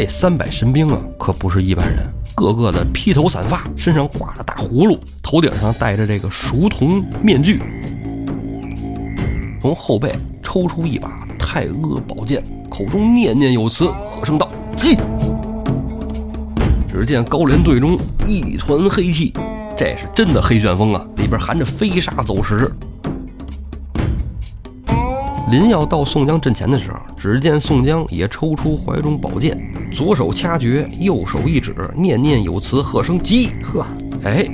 这三百神兵啊，可不是一般人，个个的披头散发，身上挂着大葫芦，头顶上戴着这个熟铜面具，从后背抽出一把太阿宝剑，口中念念有词，喝声道：“进！”只见高连队中一团黑气，这是真的黑旋风啊，里边含着飞沙走石。临要到宋江阵前的时候，只见宋江也抽出怀中宝剑，左手掐诀，右手一指，念念有词，喝声“急”，呵，哎，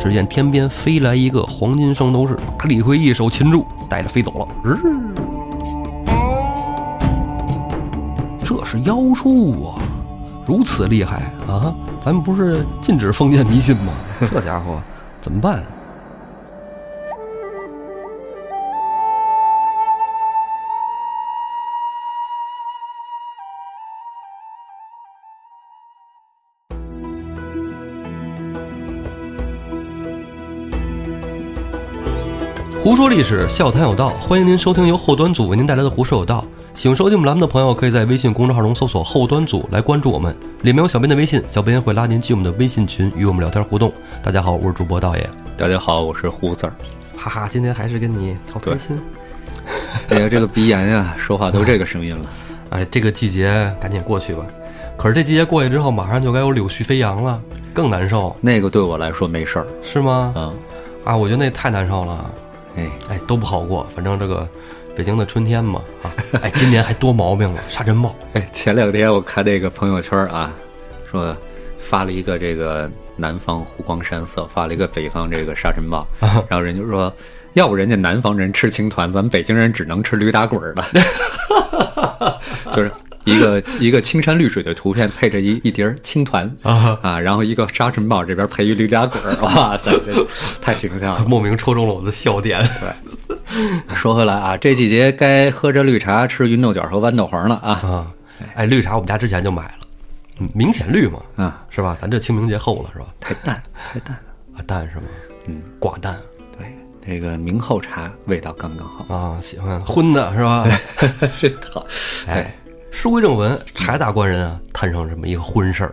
只见天边飞来一个黄金圣斗士，把李逵一手擒住，带着飞走了。日，这是妖术啊！如此厉害啊！咱们不是禁止封建迷信吗？这家伙怎么办？胡说历史，笑谈有道，欢迎您收听由后端组为您带来的《胡说有道》。喜欢收听我们栏目的朋友，可以在微信公众号中搜索“后端组”来关注我们，里面有小编的微信，小编会拉您进我们的微信群，与我们聊天互动。大家好，我是主播道爷。大家好，我是胡子儿。哈哈，今天还是跟你好开心。哎呀，这个鼻炎呀，说话都这个声音了。哎，这个季节赶紧过去吧。可是这季节过去之后，马上就该有柳絮飞扬了，更难受。那个对我来说没事儿，是吗？嗯，啊，我觉得那太难受了。哎哎，都不好过。反正这个北京的春天嘛，啊，哎，今年还多毛病了，沙尘暴。哎，前两天我看那个朋友圈啊，说发了一个这个南方湖光山色，发了一个北方这个沙尘暴，然后人就说，要不人家南方人吃青团，咱们北京人只能吃驴打滚儿的，就是。一个一个青山绿水的图片，配着一一碟青团啊啊，然后一个沙尘暴这边配一驴打滚儿，哇塞，这太形象了，莫名戳中了我的笑点。对，说回来啊，这季节该喝着绿茶，吃芸豆角和豌豆黄了啊啊！哎，绿茶我们家之前就买了，嗯，明显绿嘛，啊，是吧？咱这清明节后了是吧？太淡，太淡了啊，淡是吗？嗯，寡淡。对，这个明后茶味道刚刚好啊，喜欢荤的是吧？这好，哎。书归正文，柴大官人啊，摊上这么一个婚事儿，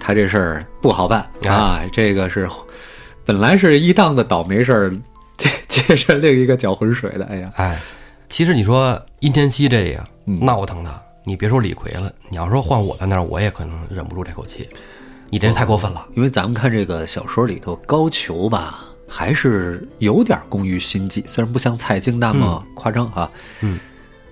他这事儿不好办啊。这个是本来是一档子倒霉事儿，接 接着另一个搅浑水的。哎呀，哎，其实你说殷天锡这个闹腾的，你别说李逵了，你要说换我在那儿，我也可能忍不住这口气。你这太过分了，因为咱们看这个小说里头，高俅吧，还是有点工于心计，虽然不像蔡京那么夸张啊。嗯。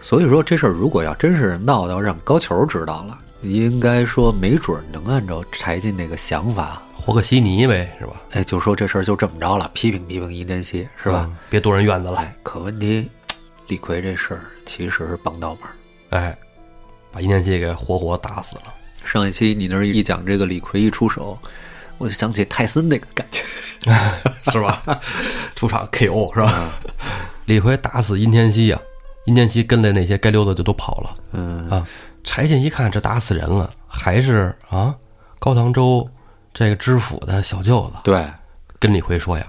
所以说这事儿如果要真是闹到让高俅知道了，应该说没准能按照柴进那个想法和个稀泥呗，是吧？哎，就说这事儿就这么着了，批评批评殷天锡，是吧？别多人院子了。可问题，李逵这事儿其实是帮倒忙，哎，把殷天锡给活活打死了。上一期你那儿一讲这个李逵一出手，我就想起泰森那个感觉，是吧？出场 KO 是吧？李逵打死殷天锡呀。殷天锡跟来那些该溜的就都跑了。嗯啊，柴进一看这打死人了，还是啊高唐州这个知府的小舅子。对，跟李逵说呀：“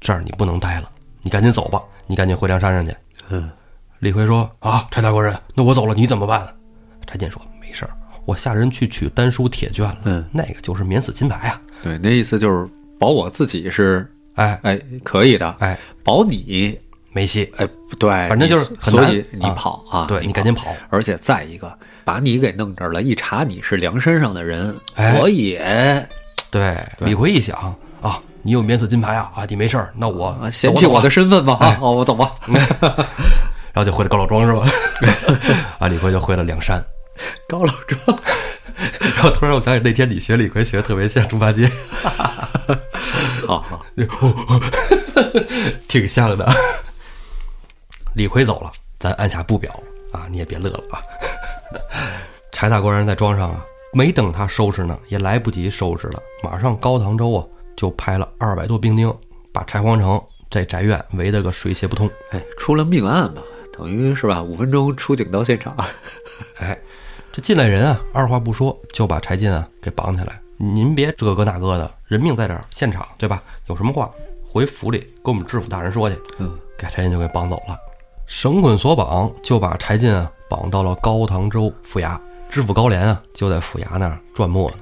这儿你不能待了，你赶紧走吧，你赶紧回梁山上去。”嗯，李逵说：“啊，柴大官人，那我走了，你怎么办？”柴进说：“没事儿，我下人去取丹书铁卷了。嗯，那个就是免死金牌啊。对，那意思就是保我自己是，哎哎，可以的。哎，保你。”没戏，哎，对，反正就是，所以你跑啊，对你赶紧跑。而且再一个，把你给弄这儿了，一查你是梁山上的人，我也对。李逵一想啊，你有免死金牌啊，啊，你没事儿，那我嫌弃我的身份吧？啊，哦，我走吧。然后就回了高老庄是吧？啊，李逵就回了梁山。高老庄。然后突然我想起那天你学李逵学的特别像猪八戒。好好，挺像的。李逵走了，咱按下不表啊！你也别乐了啊！柴大官人在庄上啊，没等他收拾呢，也来不及收拾了。马上高唐州啊，就派了二百多兵丁，把柴皇城这宅院围得个水泄不通。哎，出了命案吧？等于是吧？五分钟出警到现场。哎，这进来人啊，二话不说就把柴进啊给绑起来。您别这个那个的，人命在这儿，现场对吧？有什么话回府里跟我们知府大人说去。嗯，给柴进就给绑走了。绳捆索绑，就把柴进啊绑到了高唐州府衙。知府高廉啊，就在府衙那儿转磨呢，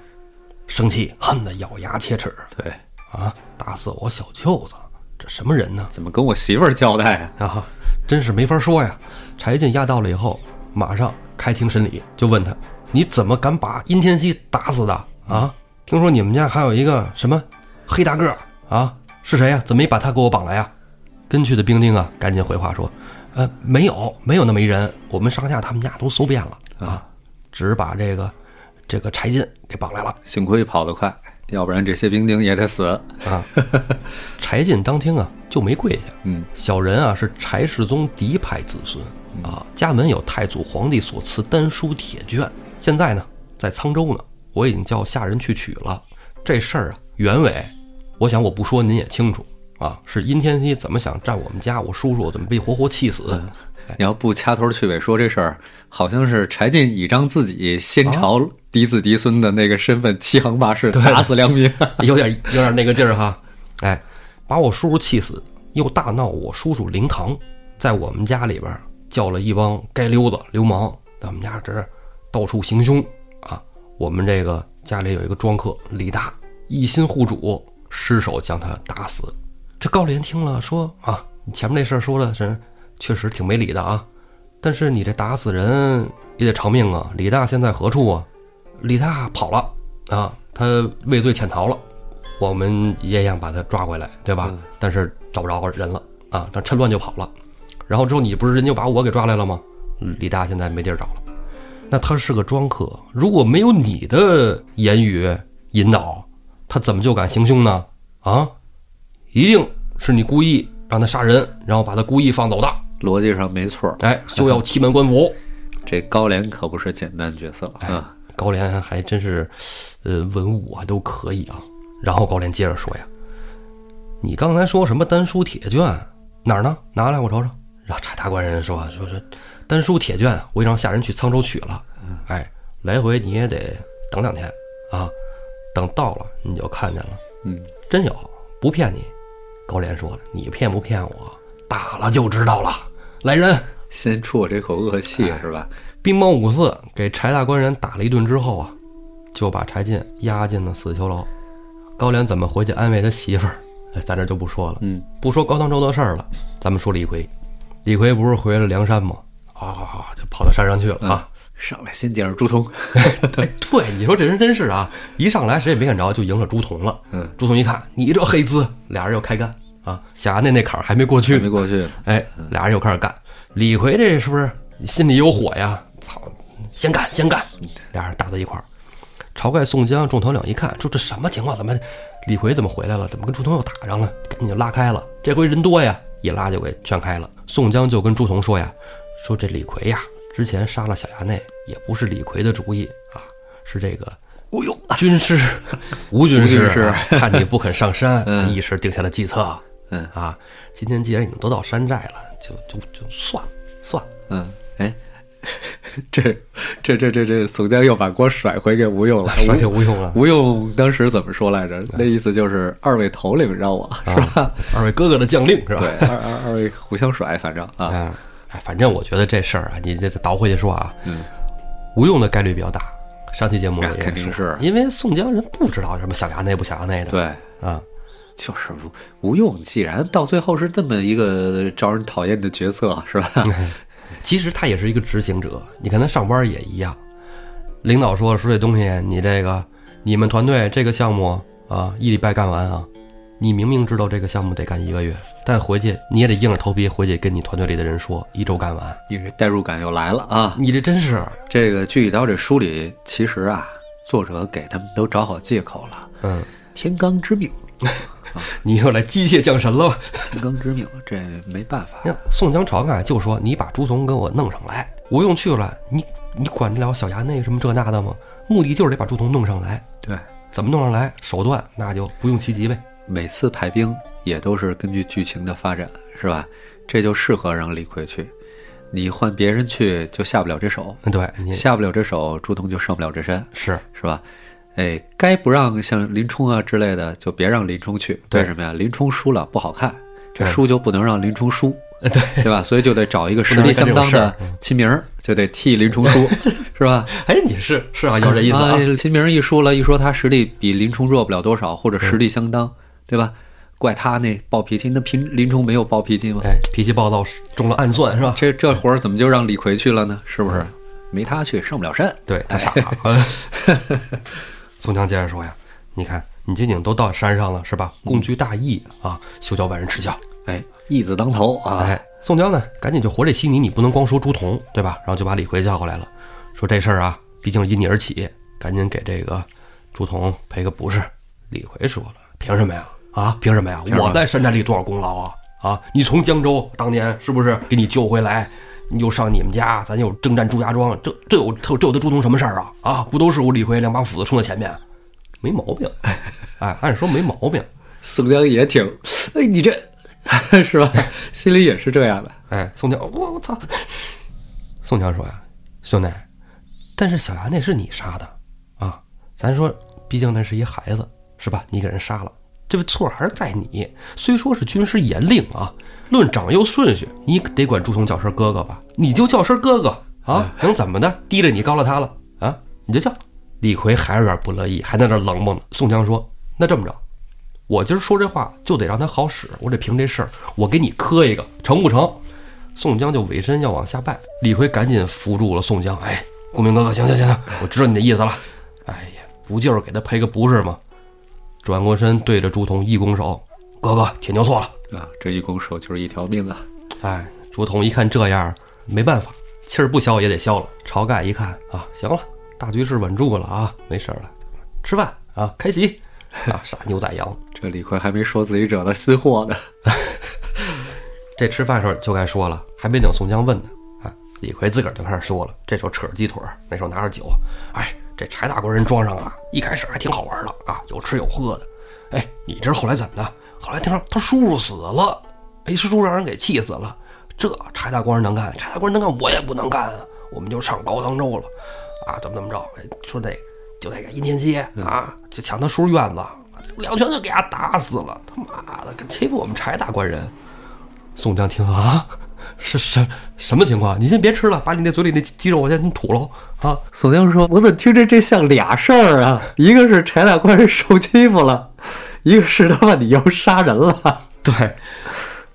生气，恨得咬牙切齿对，啊！打死我小舅子，这什么人呢？怎么跟我媳妇儿交代啊？啊，真是没法说呀！柴进押到了以后，马上开庭审理，就问他：你怎么敢把殷天锡打死的啊？听说你们家还有一个什么黑大个儿啊？是谁呀？怎么没把他给我绑来呀？跟去的兵丁啊，赶紧回话说：呃，没有，没有那么一人，我们上下他们家都搜遍了啊，只把这个这个柴进给绑来了。幸亏跑得快，要不然这些兵丁也得死。啊，柴进当听啊就没跪下。嗯，小人啊是柴世宗嫡派子孙啊，家门有太祖皇帝所赐丹书铁卷，现在呢在沧州呢，我已经叫下人去取了。这事儿啊原委，我想我不说您也清楚啊，是殷天锡怎么想占我们家，我叔叔怎么被活活气死。你要不掐头去尾说这事儿，好像是柴进倚仗自己先朝嫡子嫡孙的那个身份，欺行霸市，打死良民。有点有点那个劲儿哈，哎，把我叔叔气死，又大闹我叔叔灵堂，在我们家里边儿叫了一帮街溜子、流氓，在我们家这儿到处行凶啊。我们这个家里有一个庄客李大，一心护主，失手将他打死。这高廉听了说啊，你前面那事儿说的是确实挺没理的啊，但是你这打死人也得偿命啊。李大现在何处啊？李大跑了啊，他畏罪潜逃了。我们也想把他抓回来，对吧？但是找不着人了啊，他趁乱就跑了。然后之后你不是人就把我给抓来了吗？李大现在没地儿找了。那他是个庄客，如果没有你的言语引导，他怎么就敢行凶呢？啊，一定是你故意让他杀人，然后把他故意放走的。逻辑上没错儿，哎，就要欺瞒官府。这高廉可不是简单角色啊。高廉还真是，呃，文武啊都可以啊。然后高廉接着说呀：“你刚才说什么丹书铁卷哪儿呢？拿来我瞅瞅。”然后查大官人说：“说是丹书铁卷，我已让下人去沧州取了。哎，来回你也得等两天啊。等到了你就看见了。嗯，真有，不骗你。”高廉说了：“你骗不骗我，打了就知道了。来人！”先出我这口恶气是吧？兵帮五四给柴大官人打了一顿之后啊，就把柴进押进了死囚牢。高廉怎么回去安慰他媳妇儿？哎，咱这就不说了。嗯，不说高唐州的事儿了，咱们说李逵。李逵不是回了梁山吗？啊，就跑到山上去了啊。上来先见着朱仝，哎，对，你说这人真是啊，一上来谁也没看着就迎上朱仝了。嗯，朱仝一看你这黑子，俩人又开干啊。辖内那坎儿还没过去呢，没过去呢。哎，俩人又开始干。李逵这是不是心里有火呀？操，先干先干！俩人打在一块儿。晁盖、宋江、众头领一看，说这什么情况？怎么李逵怎么回来了？怎么跟朱仝又打上了？赶紧就拉开了。这回人多呀，一拉就给劝开了。宋江就跟朱仝说呀：“说这李逵呀，之前杀了小衙内，也不是李逵的主意啊，是这个 吴用军师吴军师看你不肯上山，才一时定下了计策。嗯啊，今天既然已经都到山寨了，就就就算了算了。嗯，哎，这这这这这，宋江又把锅甩回给吴用了。甩给吴用了吴用当时怎么说来着？那意思就是二位头领让我是吧？啊，二位哥哥的将令是吧？对，二二二位互相甩，反正啊，啊，哎，反正我觉得这事儿啊，你这倒回去说啊，嗯，吴用的概率比较大。上期节目里肯定是因为宋江人不知道什么想衙内不想衙内的，对，啊，就是吴吴用，既然到最后是这么一个招人讨厌的角色，是吧？其实他也是一个执行者。你看他上班也一样，领导说说这东西，你这个你们团队这个项目啊，一礼拜干完啊，你明明知道这个项目得干一个月，但回去你也得硬着头皮回去跟你团队里的人说一周干完。你这代入感又来了啊！你这真是，这个《具体到》这书里，其实啊，作者给他们都找好借口了，嗯，天罡之命，你又来机械降神了？天罡之命，这没办法。那宋江、晁盖就说：“你把朱仝给我弄上来，吴用去了，你你管得了小衙内什么这那的吗？目的就是得把朱仝弄上来，对，怎么弄上来？手段那就不用其极呗。每次排兵也都是根据剧情的发展，是吧？这就适合让李逵去。你换别人去就下不了这手，嗯，对你下不了这手，朱仝就上不了这山，是是吧？哎，该不让像林冲啊之类的，就别让林冲去。对为什么呀？林冲输了不好看，这输就不能让林冲输，对对吧？所以就得找一个实力相当的秦明儿，就得替林冲输。是吧？哎，你是是啊，有这意思啊。秦明一输了，一说他实力比林冲弱不了多少，或者实力相当，对吧？怪他那暴脾气，那平林冲没有暴脾气吗？哎，脾气暴躁，中了暗算是吧？这这活儿怎么就让李逵去了呢？是不是？没他去上不了山，对，他傻了。宋江接着说呀：“你看，你今天都到山上了，是吧？共居大义啊，休教外人耻笑。哎，义字当头啊！哎，宋江呢，赶紧就活这稀泥，你不能光说朱仝，对吧？然后就把李逵叫过来了，说这事儿啊，毕竟因你而起，赶紧给这个朱仝赔个不是。李逵说了：凭什么呀？啊，凭什么呀？我在山寨里多少功劳啊？啊，你从江州当年是不是给你救回来？你又上你们家，咱又征战朱家庄，这这有这这有他朱仝什么事儿啊？啊，不都是我李逵两把斧子冲在前面，没毛病。哎，按说没毛病。宋江也挺，哎，你这 是吧？心里也是这样的。哎，宋江，我我操！宋江说呀，兄弟，但是小牙那是你杀的啊，咱说，毕竟那是一孩子，是吧？你给人杀了。这个错还是在你。虽说是军师严令啊，论长幼顺序，你得管朱仝叫声哥哥吧？你就叫声哥哥啊，能怎么的？低了你高了他了啊？你就叫。李逵还是有点不乐意，还在那冷漠呢。宋江说：“那这么着，我今儿说这话就得让他好使。我得凭这事儿，我给你磕一个，成不成？”宋江就委身要往下拜，李逵赶紧扶住了宋江。哎，顾明哥哥，行行行行，我知道你的意思了。哎呀，不就是给他赔个不是吗？转过身，对着朱仝一拱手：“哥哥，铁牛错了啊！这一拱手就是一条命啊！”哎，朱仝一看这样，没办法，气儿不消也得消了。晁盖一看啊，行了，大局势稳住了啊，没事了，吃饭啊，开席啊，杀牛宰羊。这李逵还没说自己惹了新祸呢。这吃饭时候就该说了，还没等宋江问呢，啊，李逵自个儿就开始说了。这手扯着鸡腿，那手拿着酒，哎。这柴大官人庄上啊，一开始还挺好玩的啊，有吃有喝的。哎，你这后来怎么的？后来听说他叔叔死了，哎，叔叔让人给气死了。这柴大官人能干，柴大官人能干，我也不能干啊。我们就上高唐州了，啊，怎么怎么着？哎说那就那个殷天蝎啊，就抢他叔院子，两拳就给他打死了。他妈的，敢欺负我们柴大官人！宋江听啊。是什什么情况？你先别吃了，把你那嘴里那鸡肉我先吐了啊！宋江说：“我怎么听着这像俩事儿啊？一个是柴大官人受欺负了，一个是他妈你要杀人了。”对，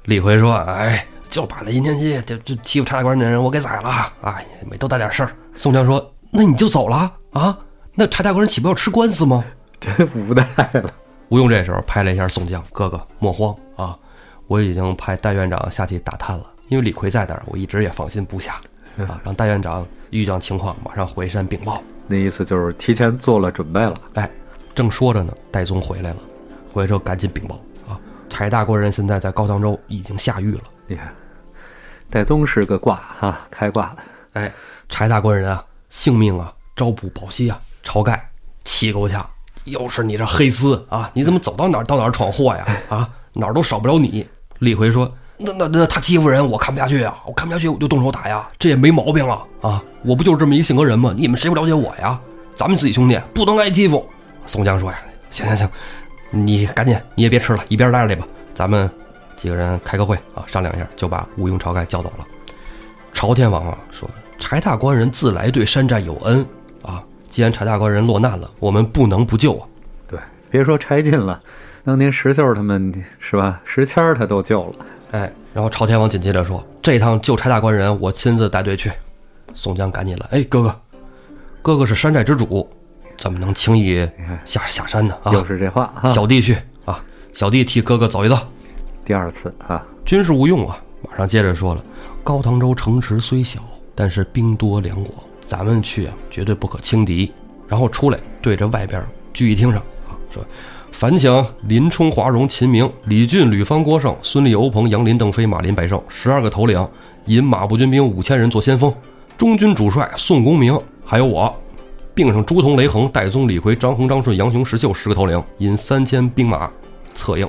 李逵说：“哎，就把那殷天锡就就欺负柴大官人的人我给宰了啊！没多大点事儿。”宋江说：“那你就走了啊？那柴大官人岂不要吃官司吗？”真无奈了。吴用这时候拍了一下宋江：“哥哥莫慌啊，我已经派戴院长下去打探了。”因为李逵在那儿，我一直也放心不下啊。让戴院长遇见情况，马上回山禀报。那意思就是提前做了准备了。哎，正说着呢，戴宗回来了，回来之后赶紧禀报啊。柴大官人现在在高唐州已经下狱了。厉害，戴宗是个卦哈，开挂的。哎，柴大官人啊，性命啊，朝不保夕啊。晁盖气够呛，又是你这黑丝啊，你怎么走到哪儿到哪儿闯祸呀？啊，哪儿都少不了你。李逵说。那那那他欺负人，我看不下去啊！我看不下去，我就动手打呀！这也没毛病啊！啊，我不就是这么一性格人吗？你们谁不了解我呀？咱们自己兄弟不能挨欺负。宋江说呀：“行行行，你赶紧，你也别吃了，一边待着去吧。咱们几个人开个会啊，商量一下，就把吴用、晁盖叫走了。”朝天王啊说：“柴大官人自来对山寨有恩啊，既然柴大官人落难了，我们不能不救啊。”对，别说柴进了，当年石秀他们是吧？石谦他都救了。哎，然后朝天王紧接着说：“这趟救柴大官人，我亲自带队去。”宋江赶紧来：“哎，哥哥，哥哥是山寨之主，怎么能轻易下下山呢？啊，又是这话，啊小弟去啊，小弟替哥哥走一遭。第二次啊，军事无用啊，马上接着说了：高唐州城池虽小，但是兵多粮广，咱们去啊，绝对不可轻敌。然后出来对着外边聚义厅上啊说。”烦请林冲、华容、秦明、李俊、吕方、郭盛、孙立、欧鹏、杨林、邓飞、马林、白胜十二个头领，引马步军兵五千人做先锋。中军主帅宋公明，还有我，并上朱仝、雷横、戴宗、李逵、张衡、张顺、杨雄、石秀十个头领，引三千兵马策应。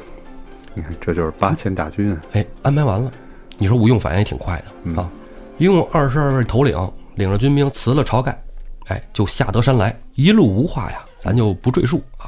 你看，这就是八千大军。哎，安排完了，你说吴用反应也挺快的啊！一共二十二位头领，领着军兵辞了晁盖，哎，就下得山来，一路无话呀，咱就不赘述啊。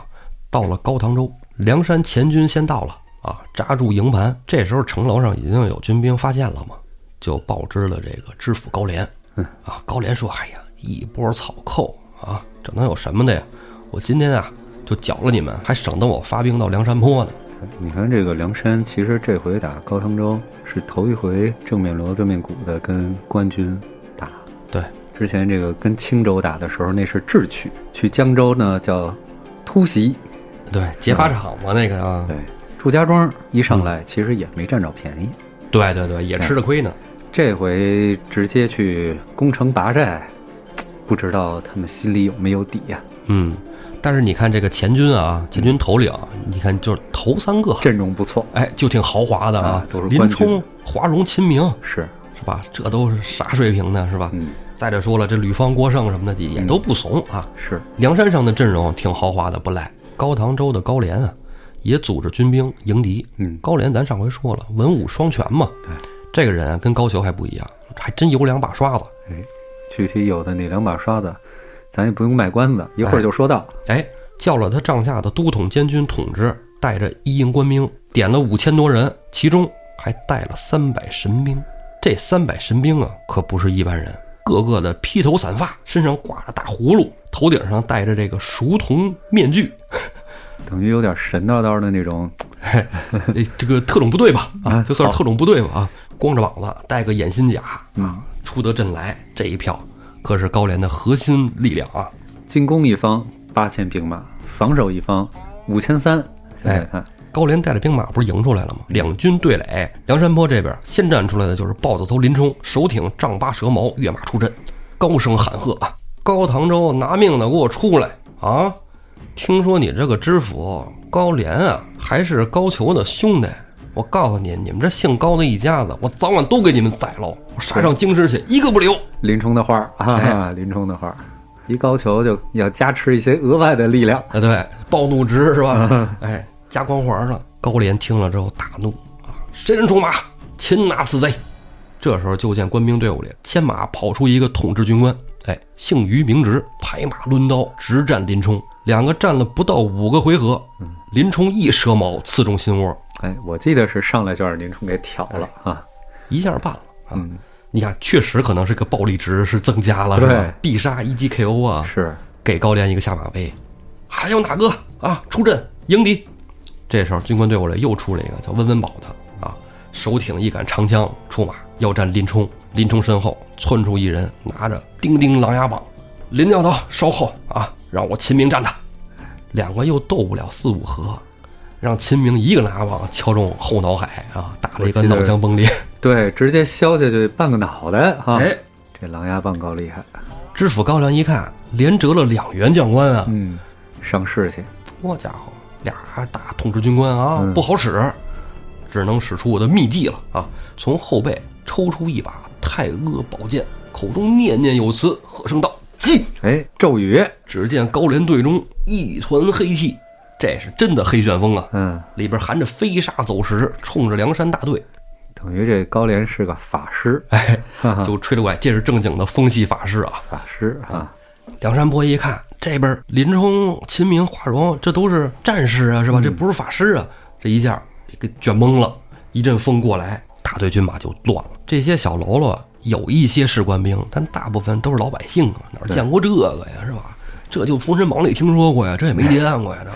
到了高唐州，梁山前军先到了啊，扎住营盘。这时候城楼上已经有军兵发现了嘛，就报知了这个知府高廉。嗯啊，高廉说：“哎呀，一波草寇啊，这能有什么的呀？我今天啊就剿了你们，还省得我发兵到梁山坡呢。你看这个梁山，其实这回打高唐州是头一回正面锣对面鼓的跟官军打。对，之前这个跟青州打的时候那是智取，去江州呢叫突袭。对，劫法场嘛那个啊。对，祝家庄一上来其实也没占着便宜。对对对，也吃了亏呢。这回直接去攻城拔寨，不知道他们心里有没有底呀？嗯。但是你看这个前军啊，前军头领，你看就是头三个阵容不错，哎，就挺豪华的啊，都是林冲、华容、秦明，是是吧？这都是啥水平呢？是吧？嗯。再者说了，这吕方、郭胜什么的也都不怂啊。是梁山上的阵容挺豪华的，不赖。高唐州的高廉啊，也组织军兵迎敌。嗯，高廉咱上回说了，文武双全嘛。对，这个人啊跟高俅还不一样，还真有两把刷子。哎，具体有的哪两把刷子，咱也不用卖关子，一会儿就说到。哎。叫了他帐下的都统监军统制，带着一营官兵，点了五千多人，其中还带了三百神兵。这三百神兵啊，可不是一般人，个个的披头散发，身上挂着大葫芦，头顶上戴着这个熟铜面具，等于有点神叨叨的那种，这个特种部队吧，啊，就算是特种部队吧，啊，光着膀子，戴个眼心甲，啊，出得阵来，这一票可是高廉的核心力量啊，进攻一方八千兵马。防守一方五千三，哎，看高廉带着兵马不是迎出来了吗？两军对垒，梁山坡这边先站出来的就是豹子头林冲，手挺丈八蛇矛，跃马出阵，高声喊喝啊！高唐州拿命的，给我出来啊！听说你这个知府高廉啊，还是高俅的兄弟，我告诉你，你们这姓高的一家子，我早晚都给你们宰了，我杀上京师去，一个不留。林冲的话啊，林冲的话。一高俅就要加持一些额外的力量，啊，对，暴怒值是吧？哎，加光环了。高廉听了之后大怒啊！谁人出马，擒拿此贼！这时候就见官兵队伍里牵马跑出一个统制军官，哎，姓于名直，拍马抡刀直战林冲。两个战了不到五个回合，林冲一蛇矛刺中心窝。哎，我记得是上来就让林冲给挑了啊，一下办了啊。你看，确实可能是个暴力值是增加了，是吧？必杀一击 KO 啊，是给高廉一个下马威。还有哪个啊？出阵迎敌。这时候军官队伍里又出了一个叫温文宝的啊，手挺一杆长枪出马要战林冲。林冲身后窜出一人，拿着钉钉狼牙棒。林教头，稍后啊，让我秦明战他。两个又斗不了四五合。让秦明一个拿棒敲中后脑海啊，打了一个脑浆崩裂。对，直接削下去半个脑袋哈。哎，这狼牙棒够厉害。知府高粱一看，连折了两员将官啊。嗯，上市去。好家伙，俩大统治军官啊，不好使，只能使出我的秘技了啊！从后背抽出一把太阿宝剑，口中念念有词，喝声道：“进！”哎，咒语。只见高连队中一团黑气。这是真的黑旋风啊！嗯，里边含着飞沙走石，冲着梁山大队。等于这高廉是个法师，哎，就吹了怪，这是正经的风系法师啊！法师啊！梁山伯一看，这边林冲、秦明、华容，这都是战士啊，是吧？这不是法师啊！这一下给卷懵了，一阵风过来，大队军马就乱了。这些小喽啰有一些是官兵，但大部分都是老百姓啊，哪见过这个呀，是吧？这就《封神榜》里听说过呀，这也没见过呀，这。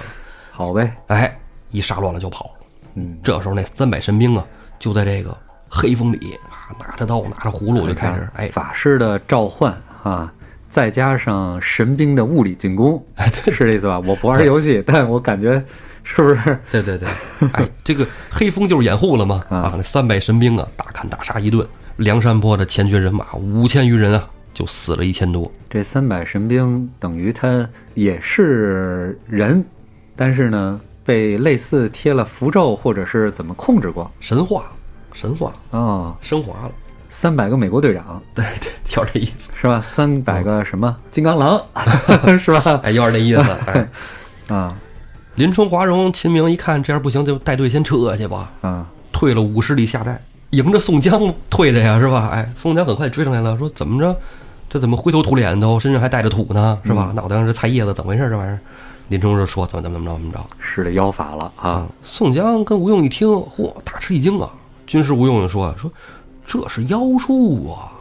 好呗，哎，一杀乱了就跑。嗯，这时候那三百神兵啊，就在这个黑风里啊，拿着刀，拿着葫芦就开始。哎，法师的召唤啊，再加上神兵的物理进攻，哎，是这意思吧？我不玩游戏，但我感觉是不是？对对对，哎，这个黑风就是掩护了嘛。啊，那三百神兵啊，大砍大杀一顿，梁山泊的前军人马五千余人啊，就死了一千多。这三百神兵等于他也是人。但是呢，被类似贴了符咒，或者是怎么控制过？神话，神话啊，升华了。三百个美国队长，对对，有点这意思，是吧？三百个什么金刚狼，是吧？哎，有点那意思。哎，啊，林冲、华容、秦明一看这样不行，就带队先撤去吧。啊，退了五十里下寨，迎着宋江退的呀，是吧？哎，宋江很快追上来了，说怎么着？这怎么灰头土脸的，身上还带着土呢？是吧？脑袋上是菜叶子，怎么回事？这玩意儿？林冲就说：“怎么怎么怎么着怎么着，使的妖法了啊！”宋江跟吴用一听，嚯，大吃一惊啊！军师吴用就说：“说这是妖术啊，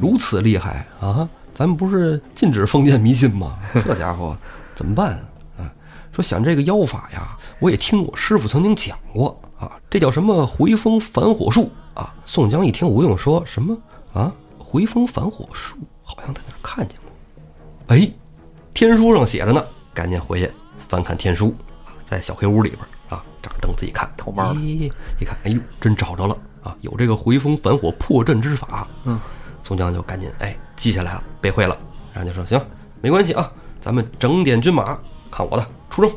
如此厉害啊！咱们不是禁止封建迷信吗？这家伙怎么办啊？说想这个妖法呀，我也听我师傅曾经讲过啊，这叫什么回风反火术啊？宋江一听吴用说什么啊，回风反火术，好像在哪儿看见过。哎，天书上写着呢，赶紧回去翻看天书啊，在小黑屋里边啊，找着灯自己看，偷猫了一看，哎呦，真找着了啊，有这个回风反火破阵之法。嗯，宋江就赶紧哎记下来了，背会了，然后就说行，没关系啊，咱们整点军马，看我的，出征。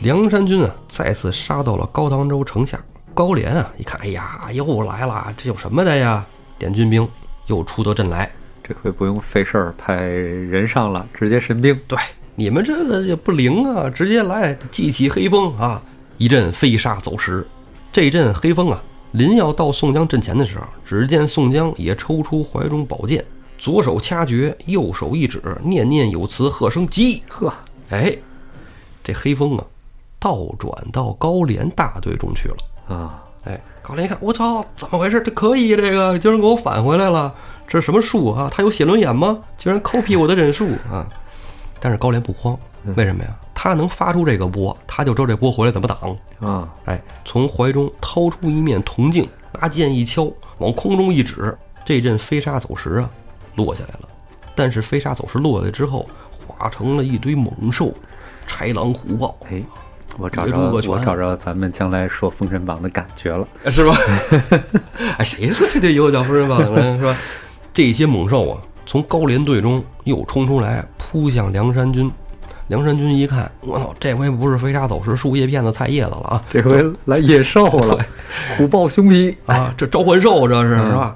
梁山军啊，再次杀到了高唐州城下。高廉啊，一看，哎呀，又来了，这有什么的呀？点军兵又出得阵来。这回不用费事儿派人上了，直接神兵。对，你们这个也不灵啊，直接来，记起黑风啊，一阵飞沙走石。这阵黑风啊，临要到宋江阵前的时候，只见宋江也抽出怀中宝剑，左手掐诀，右手一指，念念有词，喝声急。呵，哎，这黑风啊，倒转到高廉大队中去了。啊，哎，高廉一看，我操，怎么回事？这可以，这个竟然给我返回来了，这是什么术啊？他有写轮眼吗？竟然 copy 我的忍术啊！但是高廉不慌，为什么呀？他能发出这个波，他就知道这波回来怎么挡。啊，哎，从怀中掏出一面铜镜，拿剑一敲，往空中一指，这阵飞沙走石啊，落下来了。但是飞沙走石落下来之后，化成了一堆猛兽，豺狼虎豹，哎，我找着我找着咱们将来说《封神榜》的感觉了。是吧？哎，谁说这得以后叫封神榜呢？是吧？这些猛兽啊，从高廉队中又冲出来，扑向梁山军。梁山军一看，我操，这回不是飞沙走石、树叶片子、菜叶子了啊！这回来野兽了，虎豹熊皮啊，这召唤兽这是是吧？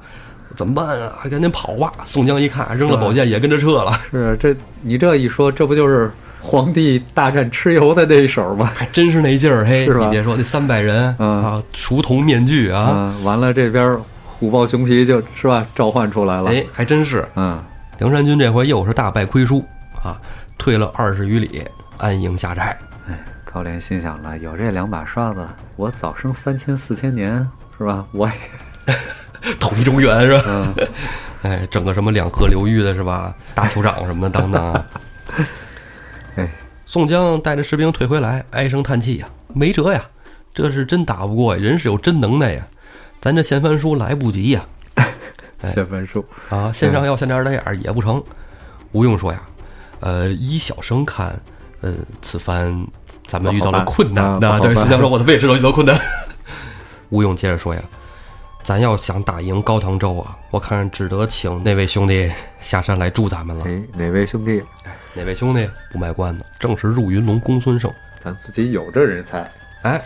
怎么办啊？还赶紧跑吧！宋江一看，扔了宝剑也跟着撤了。是这你这一说，这不就是皇帝大战蚩尤的那一手吗？还真是那劲儿，嘿，你别说，那三百人嗯啊，熟铜面具啊，嗯，完了这边虎豹熊皮就是吧召唤出来了。哎，还真是。嗯，梁山军这回又是大败亏输啊，退了二十余里，安营下寨。哎，高廉心想了，有这两把刷子，我早生三千四千年是吧？我也 统一中原是吧？嗯，哎，整个什么两河流域的是吧？大酋长什么的当当啊。哎，宋江带着士兵退回来，唉声叹气呀，没辙呀，这是真打不过呀，人是有真能耐呀，咱这嫌翻书来不及呀，哎先分数。啊，线上要线点儿点儿也不成。吴用说呀，呃，依小生看，呃，此番咱们遇到了困难。那对，不好办宋江说，我他妈也知道遇到困难。吴用接着说呀，咱要想打赢高唐州啊，我看只得请那位兄弟下山来助咱们了。哎，哪位兄弟？哪位兄弟不卖关子？正是入云龙公孙胜。咱自己有这人才。哎，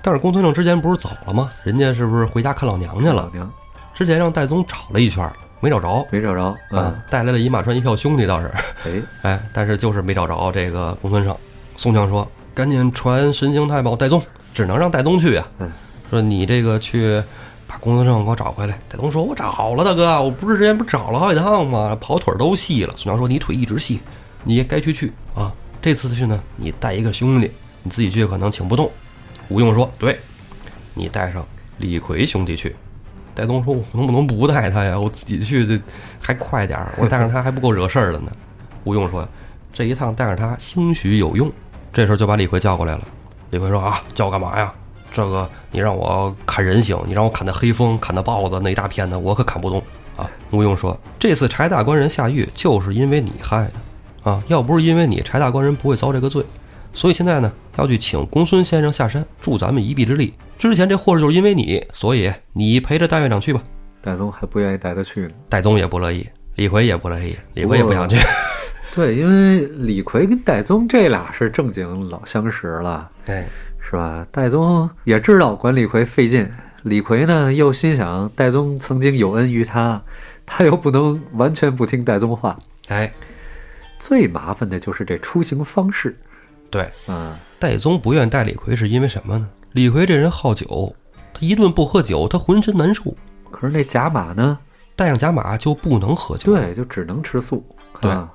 但是公孙胜之前不是走了吗？人家是不是回家看老娘去了？老娘之前让戴宗找了一圈，没找着。没找着。啊嗯，，带来了一马川一票兄弟倒是，哎，哎，但是就是没找着这个公孙胜。宋江说：“赶紧传神行太保戴宗，只能让戴宗去啊。嗯说你这个去把公孙胜给我找回来。”戴宗说：“我找了，大哥，我不是之前不是找了好几趟吗？跑腿儿都细了。”宋江说：“你腿一直细，你也该去去啊。这次去呢，你带一个兄弟，你自己去可能请不动。”吴用说：“对，你带上李逵兄弟去。”戴宗说：“我能不能不带他呀？我自己去的还快点儿，我带上他还不够惹事儿的呢。”吴用说：“这一趟带上他，兴许有用。”这时候就把李逵叫过来了。李逵说：“啊，叫我干嘛呀？这个你让我砍人形，你让我砍那黑风，砍那豹子，那一大片的，我可砍不动啊。”吴用说：“这次柴大官人下狱，就是因为你害的啊！要不是因为你，柴大官人不会遭这个罪。所以现在呢，要去请公孙先生下山，助咱们一臂之力。之前这祸事就是因为你，所以你陪着戴院长去吧。”戴宗还不愿意带他去呢。戴宗也不乐意，李逵也不乐意，李逵也不想去。对，因为李逵跟戴宗这俩是正经老相识了，哎，是吧？戴宗也知道管李逵费劲，李逵呢又心想戴宗曾经有恩于他，他又不能完全不听戴宗话。哎，最麻烦的就是这出行方式，对，嗯，戴宗不愿带李逵是因为什么呢？李逵这人好酒，他一顿不喝酒，他浑身难受。可是那甲马呢？带上甲马就不能喝酒，，对，就只能吃素。对啊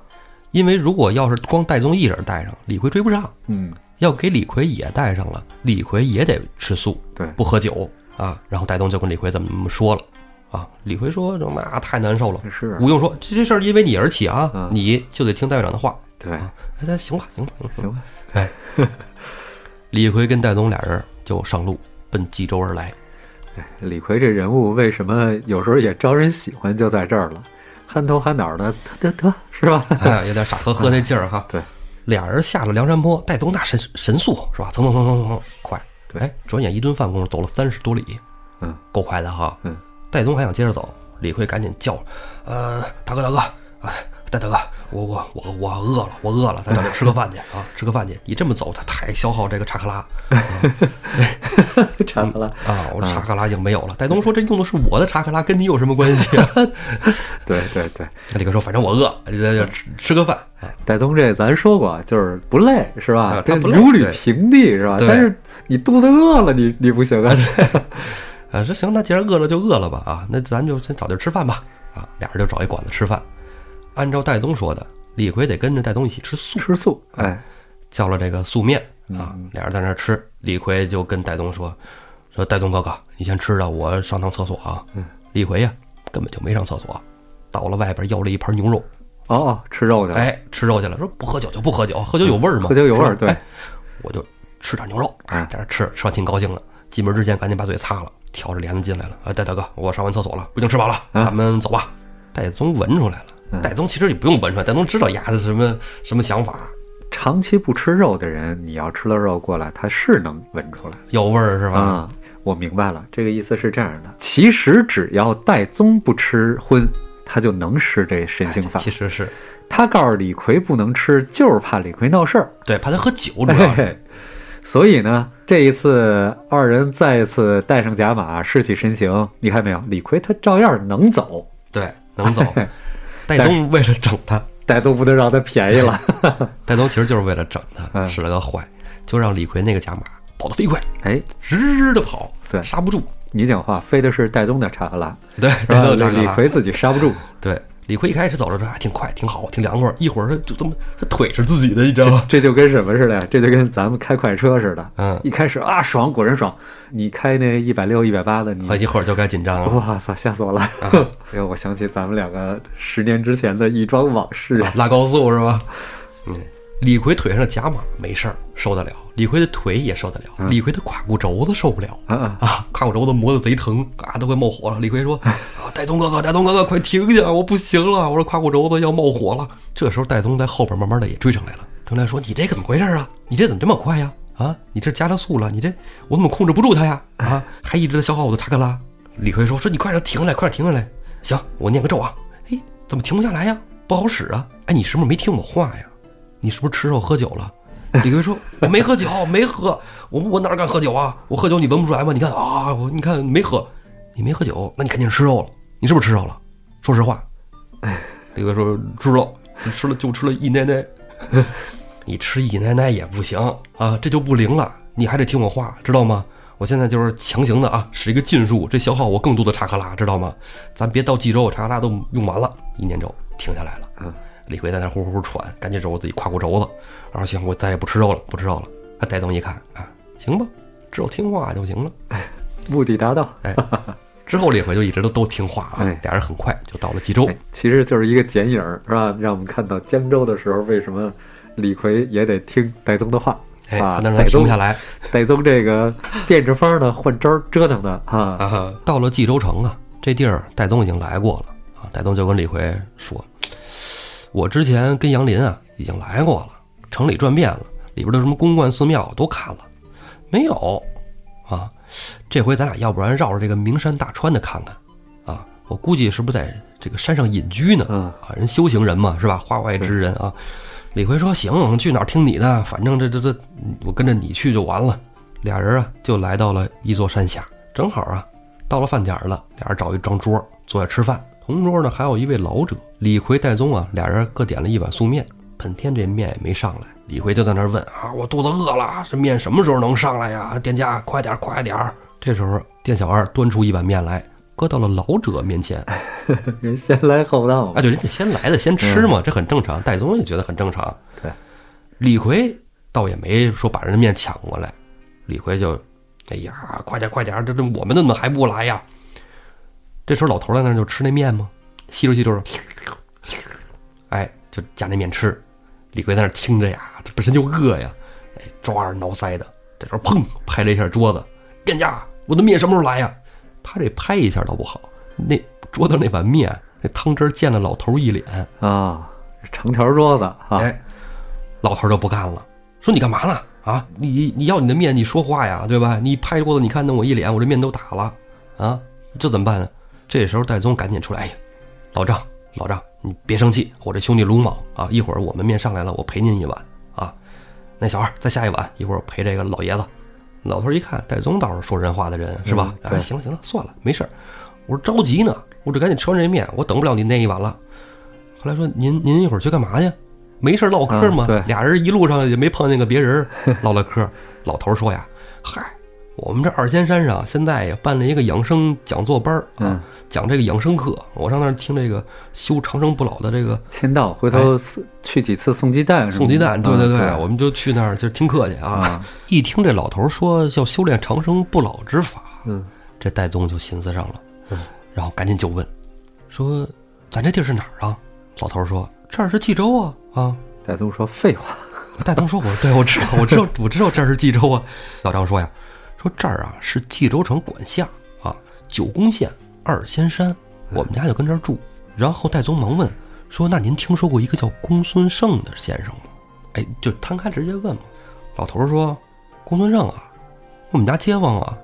因为如果要是光戴宗一人带上，李逵追不上。嗯，要给李逵也带上了，李逵也得吃素，对，不喝酒啊。然后戴宗就跟李逵怎么说了，啊。李逵说：“那太难受了。”是吴用说：“这这事儿因为你而起啊，嗯你就得听戴院长的话。对，哎，那行吧，行吧，行吧。行吧，哎，李逵跟戴宗俩人就上路奔冀州而来。哎李逵这人物为什么有时候也招人喜欢，就在这儿了，憨头憨脑的，得得得，是吧？哎，有点傻呵呵那劲儿哈。对，俩人下了梁山坡，戴宗那神神速是吧？蹭蹭蹭蹭蹭，快。对哎，转眼一顿饭功夫走了三十多里，嗯，够快的哈。嗯，戴宗还想接着走，李逵赶紧叫，呃，大哥大哥，哎，戴大哥，我我我我饿了，我饿了，咱找地儿吃个饭去啊，吃个饭去。你这么走，他太消耗这个查克拉 查克拉，啊，我查克拉已经没有了。戴东说这用的是我的查克拉，跟你有什么关系啊？对 对对，李哥说反正我饿，你在这吃吃个饭。哎，戴东这咱说过，就是不累，是吧？啊他不累对如履平地，是吧？但是你肚子饿了，你你不行啊。啊，说行，那既然饿了就饿了吧啊，那咱就先找地儿吃饭吧啊，俩人就找一馆子吃饭。按照戴宗说的，李逵得跟着戴宗一起吃素，吃素，哎，叫了这个素面啊嗯，俩人在那儿吃。李逵就跟戴宗说：“说戴宗哥哥，你先吃着，我上趟厕所啊。嗯”李逵呀，根本就没上厕所，到了外边要了一盘牛肉，哦哦，吃肉去了，哎，吃肉去了。说不喝酒就不喝酒，喝酒有味儿嘛，喝酒有味儿对哎，我就吃点牛肉，哎在那吃，吃完挺高兴的。进门之前赶紧把嘴擦了，挑着帘子进来了。啊，戴大哥，我上完厕所了，我已经吃饱了，啊咱们走吧。戴宗闻出来了，嗯戴宗其实也不用闻出来，戴宗知道鸭子什么什么想法，长期不吃肉的人，你要吃了肉过来，他是能闻出来有味儿是吧？啊。我明白了，这个意思是这样的：其实只要戴宗不吃荤，他就能吃这神行法其。实是他告诉李逵不能吃，就是怕李逵闹事儿。对，怕他喝酒，主要是嘿，所以呢，这一次二人再一次带上甲马，施起身形，你看没有？李逵他照样能走，对能走。戴宗为了整他，戴宗不能让他便宜了。戴宗其实就是为了整他，嗯使了个坏，就让李逵那个甲马跑得飞快，哎，直的跑，对刹不住。你讲话飞的是戴宗的查克拉，对，是吧？戴宗扎克拉李李逵自己刹不住。对，李逵一开始走着说还挺快，挺好，挺凉快，一会儿他就这么他腿是自己的，你知道吗？这就跟什么似的？这就跟咱们开快车似的。嗯，一开始啊爽，果然爽。你开那一百六、一百八的，你啊，一会儿就该紧张了。哇操，吓死我了！哎呦，我想起咱们两个十年之前的一桩往事。啊拉高速是吧？嗯，李逵腿上的甲马没事儿，受得了；李逵的腿也受得了，嗯李逵的胯骨轴子受不了啊啊！啊！胯骨轴子磨得贼疼，啊，都快冒火了。李逵说：“啊，戴宗哥哥，戴宗哥哥，快停下，我不行了，我说胯骨轴子要冒火了。”这时候戴宗在后边慢慢的也追上来了，追上来说：“你这个怎么回事啊？你这怎么这么快呀？啊，你这加了速了，你这我怎么控制不住他呀？啊，还一直在消耗我的查克拉。”李逵说：“说你快点停下来，快点停下来。行，我念个咒啊。哎，怎么停不下来呀？不好使啊！哎，你是不是没听我话呀？你是不是吃肉喝酒了？”李逵说：“我没喝酒，没喝，我我哪敢喝酒啊？我喝酒你闻不出来吗？你看啊，我你看没喝，你没喝酒，那你肯定是吃肉了。你是不是吃肉了？说实话。”李逵说：“吃了，吃了就吃了一奶奶。你吃一奶奶也不行啊，这就不灵了。你还得听我话，知道吗？我现在就是强行的啊，使一个禁术，这消耗我更多的查克拉，知道吗？咱别到冀州，查克拉都用完了，一念咒停下来了。嗯，李逵在那呼呼呼喘，赶紧揉自己胯骨轴子，然后行，我再也不吃肉了，不吃肉了。他戴宗一看啊，行吧，只要听话就行了。目的达到。哎，之后李逵就一直都都听话啊哎，俩人很快就到了冀州哎。其实就是一个剪影儿，是吧？让我们看到江州的时候，为什么李逵也得听戴宗的话哎，啊？他那戴宗停不下来戴宗这个变着法儿的换招儿折腾的啊，啊。到了冀州城啊，这地儿戴宗已经来过了啊。戴宗就跟李逵说：“我之前跟杨林啊已经来过了，城里转遍了，里边的什么公观寺庙都看了，没有啊。这回咱俩要不然绕着这个名山大川的看看啊。我估计是不是在这个山上隐居呢？嗯啊，人修行人嘛，是吧？化外之人啊。李逵说：“行，去哪儿听你的，反正这这这，我跟着你去就完了。”俩人啊，就来到了一座山下，正好啊，到了饭点儿了，俩人找一张桌坐下吃饭。同桌呢还有一位老者，李逵、戴宗啊，俩人各点了一碗素面。本天这面也没上来，李逵就在那儿问啊：“我肚子饿了，这面什么时候能上来呀？店家，快点，快点儿！”这时候，店小二端出一碗面来，搁到了老者面前。人先来后到啊，对，人家先来的先吃嘛，这很正常。戴宗也觉得很正常。对，李逵倒也没说把人的面抢过来，李逵就，哎呀，快点快点，这这我们怎么还不来呀？这时候老头在那儿就吃那面嘛，吸溜吸溜，哎，就夹那面吃。李逵在那儿听着呀，他本身就饿呀，哎，抓耳挠腮的，在这儿砰拍了一下桌子，店家，我的面什么时候来呀？他这拍一下倒不好，那桌子那碗面，那汤汁溅了老头一脸啊，成条桌子啊，哎，老头就不干了，说你干嘛呢？啊，你你要你的面，你说话呀，对吧？你拍桌子，你看弄我一脸，我这面都打了，啊，这怎么办呢？这时候戴宗赶紧出来，哎呀，老张，老张，你别生气，我这兄弟鲁莽啊，一会儿我们面上来了，我陪您一碗啊。那小二再下一碗，一会儿陪这个老爷子。老头一看，戴宗倒是说人话的人，是吧？哎，行了行了，算了，没事儿我说着急呢，我这赶紧吃完这面，我等不了您那一碗了。后来说您您一会儿去干嘛去？没事唠嗑吗？俩人一路上也没碰见个别人唠唠嗑。老头说呀：“嗨，我们这二仙山上现在也办了一个养生讲座班啊，讲这个养生课。我上那儿听这个修长生不老的这个签到，回头去几次送鸡蛋，送鸡蛋。对对对，我们就去那儿就听课去啊。一听这老头说要修炼长生不老之法，嗯，这戴宗就寻思上了，然后赶紧就问，说咱这地儿是哪儿啊？老头说这儿是冀州啊。啊！戴宗说：“废话。”戴宗说：“我对我知道，我知道，我知道这是冀州啊。”老张说：“呀，说这儿啊是冀州城管辖啊，九宫县二仙山，我们家就跟这儿住。”然后戴宗忙问：“说那您听说过一个叫公孙胜的先生吗？”哎，就摊开直接问嘛。老头说：“公孙胜啊，我们家街坊啊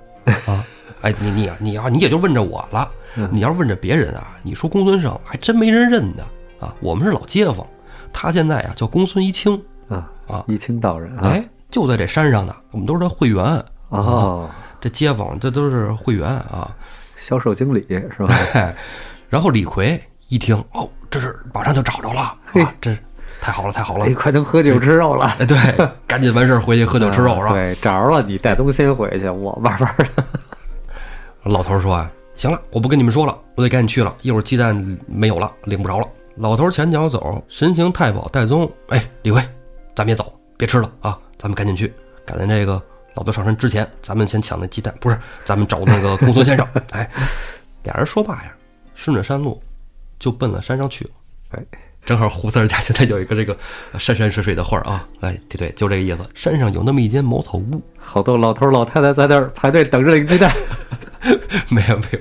啊！哎，你你啊，你要你也就问着我了。你要是问着别人啊，你说公孙胜还真没人认得啊。我们是老街坊。”他现在呀叫公孙一清啊啊，一清道人，哎，就在这山上呢。我们都是他会员哦，这街坊这都是会员啊，销售经理是吧？然后李逵一听，哦，这是马上就找着了，啊，这太好了，太好了，快能喝酒吃肉了。哎，对，赶紧完事儿回去喝酒吃肉是吧？对，找着了，你戴宗先回去，我慢慢的。老头说啊，行了，我不跟你们说了，我得赶紧去了，一会儿鸡蛋没有了，领不着了。老头前脚走，神行太保戴宗。哎，李逵，咱别走，别吃了啊！咱们赶紧去，赶在这个老子上山之前，咱们先抢那鸡蛋。不是，咱们找那个公孙先生。哎，俩人说罢呀，顺着山路就奔了山上去了。哎，正好胡四家现在有一个这个山山水水的画啊。哎，对对，就这个意思。山上有那么一间茅草屋，好多老头老太太在那儿排队等着领鸡蛋。没有没有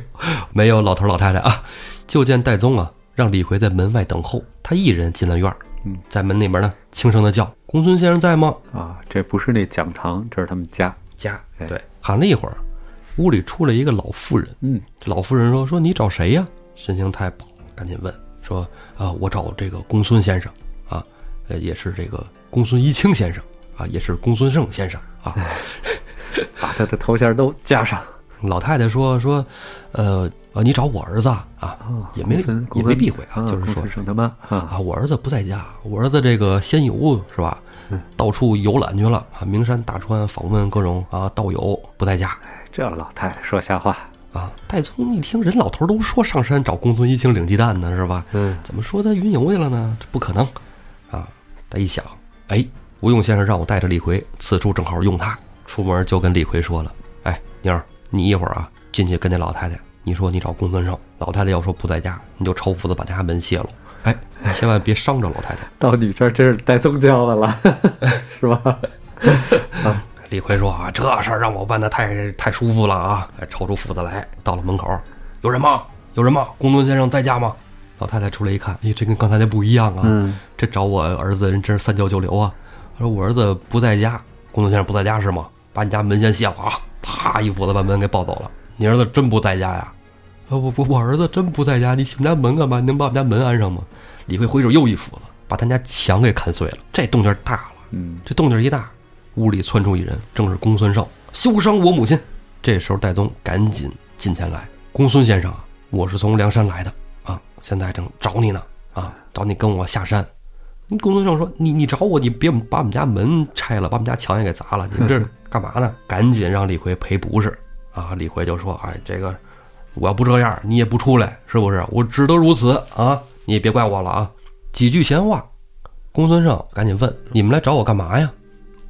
没有老头老太太啊，就见戴宗啊。让李逵在门外等候，他一人进了院儿。嗯，在门那边呢，轻声的叫：“公孙先生在吗？”啊，这不是那讲堂，这是他们家家。对，喊了一会儿，屋里出来一个老妇人。嗯，这老妇人说：“说你找谁呀？”神行太保赶紧问说：“啊，我找这个公孙先生啊，呃，也是这个公孙一清先生啊，也是公孙胜先生啊，把他的头衔都加上。”老太太说：“说，呃。”啊，你找我儿子啊？也没也没避讳啊，就是说他妈啊，我儿子不在家，我儿子这个仙游是吧？到处游览去了啊，名山大川访问各种啊道友，不在家。这老太太说瞎话啊！戴宗一听，人老头都说上山找公孙一清领鸡蛋呢，是吧？嗯，怎么说他云游去了呢？这不可能啊！他一想，哎，吴用先生让我带着李逵，此处正好用他。出门就跟李逵说了：“哎，妮儿，你一会儿啊进去跟那老太太。”你说你找公孙胜，老太太要说不在家，你就抄斧子把家门卸了。哎，千万别伤着老太太。到你这儿真是带宗教的了，是吧？啊，李逵说啊，这事儿让我办的太太舒服了啊！抽出斧子来，到了门口，有人吗？有人吗？公孙先生在家吗？老太太出来一看，哎，这跟刚才那不一样啊！嗯，这找我儿子人真是三教九流啊！他说我儿子不在家，公孙先生不在家是吗？把你家门先卸了啊！啪，一斧子把门给抱走了。你儿子真不在家呀？啊，我我我儿子真不在家，你我们家门干嘛？你能把我们家门安上吗？李逵挥手又一斧子，把他家墙给砍碎了。这动静大了，嗯，这动静一大，屋里窜出一人，正是公孙胜，休伤我母亲。这时候戴宗赶紧进前来，公孙先生啊，我是从梁山来的啊，现在正找你呢啊，找你跟我下山。公孙胜说：“你你找我，你别把我们家门拆了，把我们家墙也给砸了，你这干嘛呢？” 赶紧让李逵赔不是啊！李逵就说：“哎，这个。”我要不这样，你也不出来，是不是？我只得如此啊！你也别怪我了啊！几句闲话，公孙胜赶紧问：“你们来找我干嘛呀？”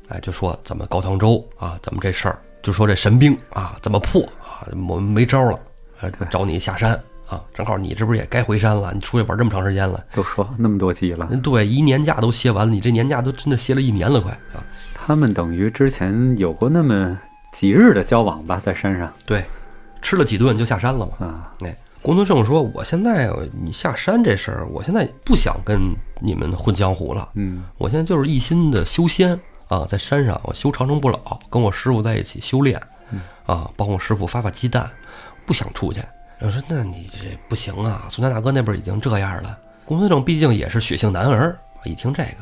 哎，就说怎么高唐州啊，怎么这事儿？就说这神兵啊，怎么破啊？我们没招了，哎，找你下山啊，正好你这不是也该回山了？你出去玩这么长时间了，都说那么多集了，嗯，对，一年假都歇完了，你这年假都真的歇了一年了，快啊！他们等于之前有过那么几日的交往吧，在山上对，吃了几顿就下山了嘛。啊，哎，公孙胜说：“我现在你下山这事儿，我现在不想跟你们混江湖了，嗯我现在就是一心的修仙啊，在山上我修长生不老，跟我师傅在一起修炼，啊，帮我师傅发发鸡蛋，不想出去。”我说：“那你这不行啊，宋家大哥那边已经这样了。公孙胜毕竟也是血性男儿，一听这个，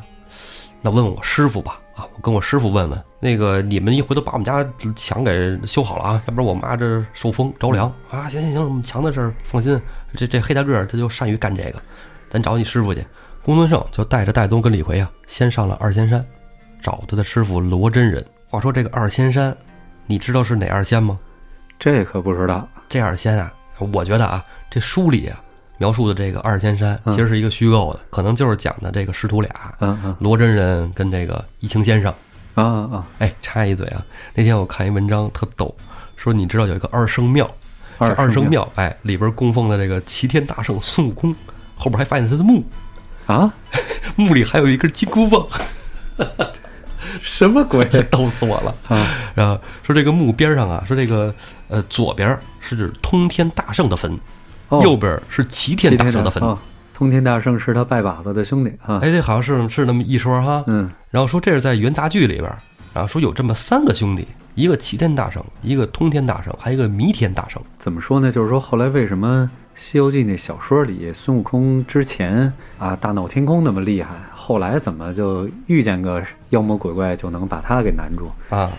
那问问我师傅吧，啊，我跟我师傅问问，那个你们一回头把我们家墙给修好了啊，要不然我妈这受风着凉啊。行行行，我们墙的事儿放心，这这黑大个儿他就善于干这个，咱找你师傅去。公孙胜就带着戴宗跟李逵啊，先上了二仙山，找他的师傅罗真人。话说这个二仙山，你知道是哪二仙吗？这可不知道，这二仙啊，我觉得啊，这书里啊描述的这个二仙山嗯。其实是一个虚构的，可能就是讲的这个师徒俩，嗯嗯。罗真人跟这个一清先生。啊啊，哎，插一嘴啊，那天我看一文章特逗，说你知道有一个二圣庙，这二圣庙，哎，里边供奉的这个齐天大圣孙悟空，后边还发现他的墓，啊，墓里还有一根金箍棒，什么鬼？逗死我了。啊？然后说这个墓边上啊，说这个呃左边是指通天大圣的坟，哦右边是齐天大圣的坟。哦通天大圣是他拜把子的兄弟啊。哎，这好像是是那么一说哈。嗯然后说这是在元杂剧里边，然后说有这么三个兄弟，一个齐天大圣，一个通天大圣，还有一个弥天大圣。怎么说呢？就是说，后来为什么《西游记》那小说里孙悟空之前啊大闹天宫那么厉害，后来怎么就遇见个妖魔鬼怪就能把他给难住？啊，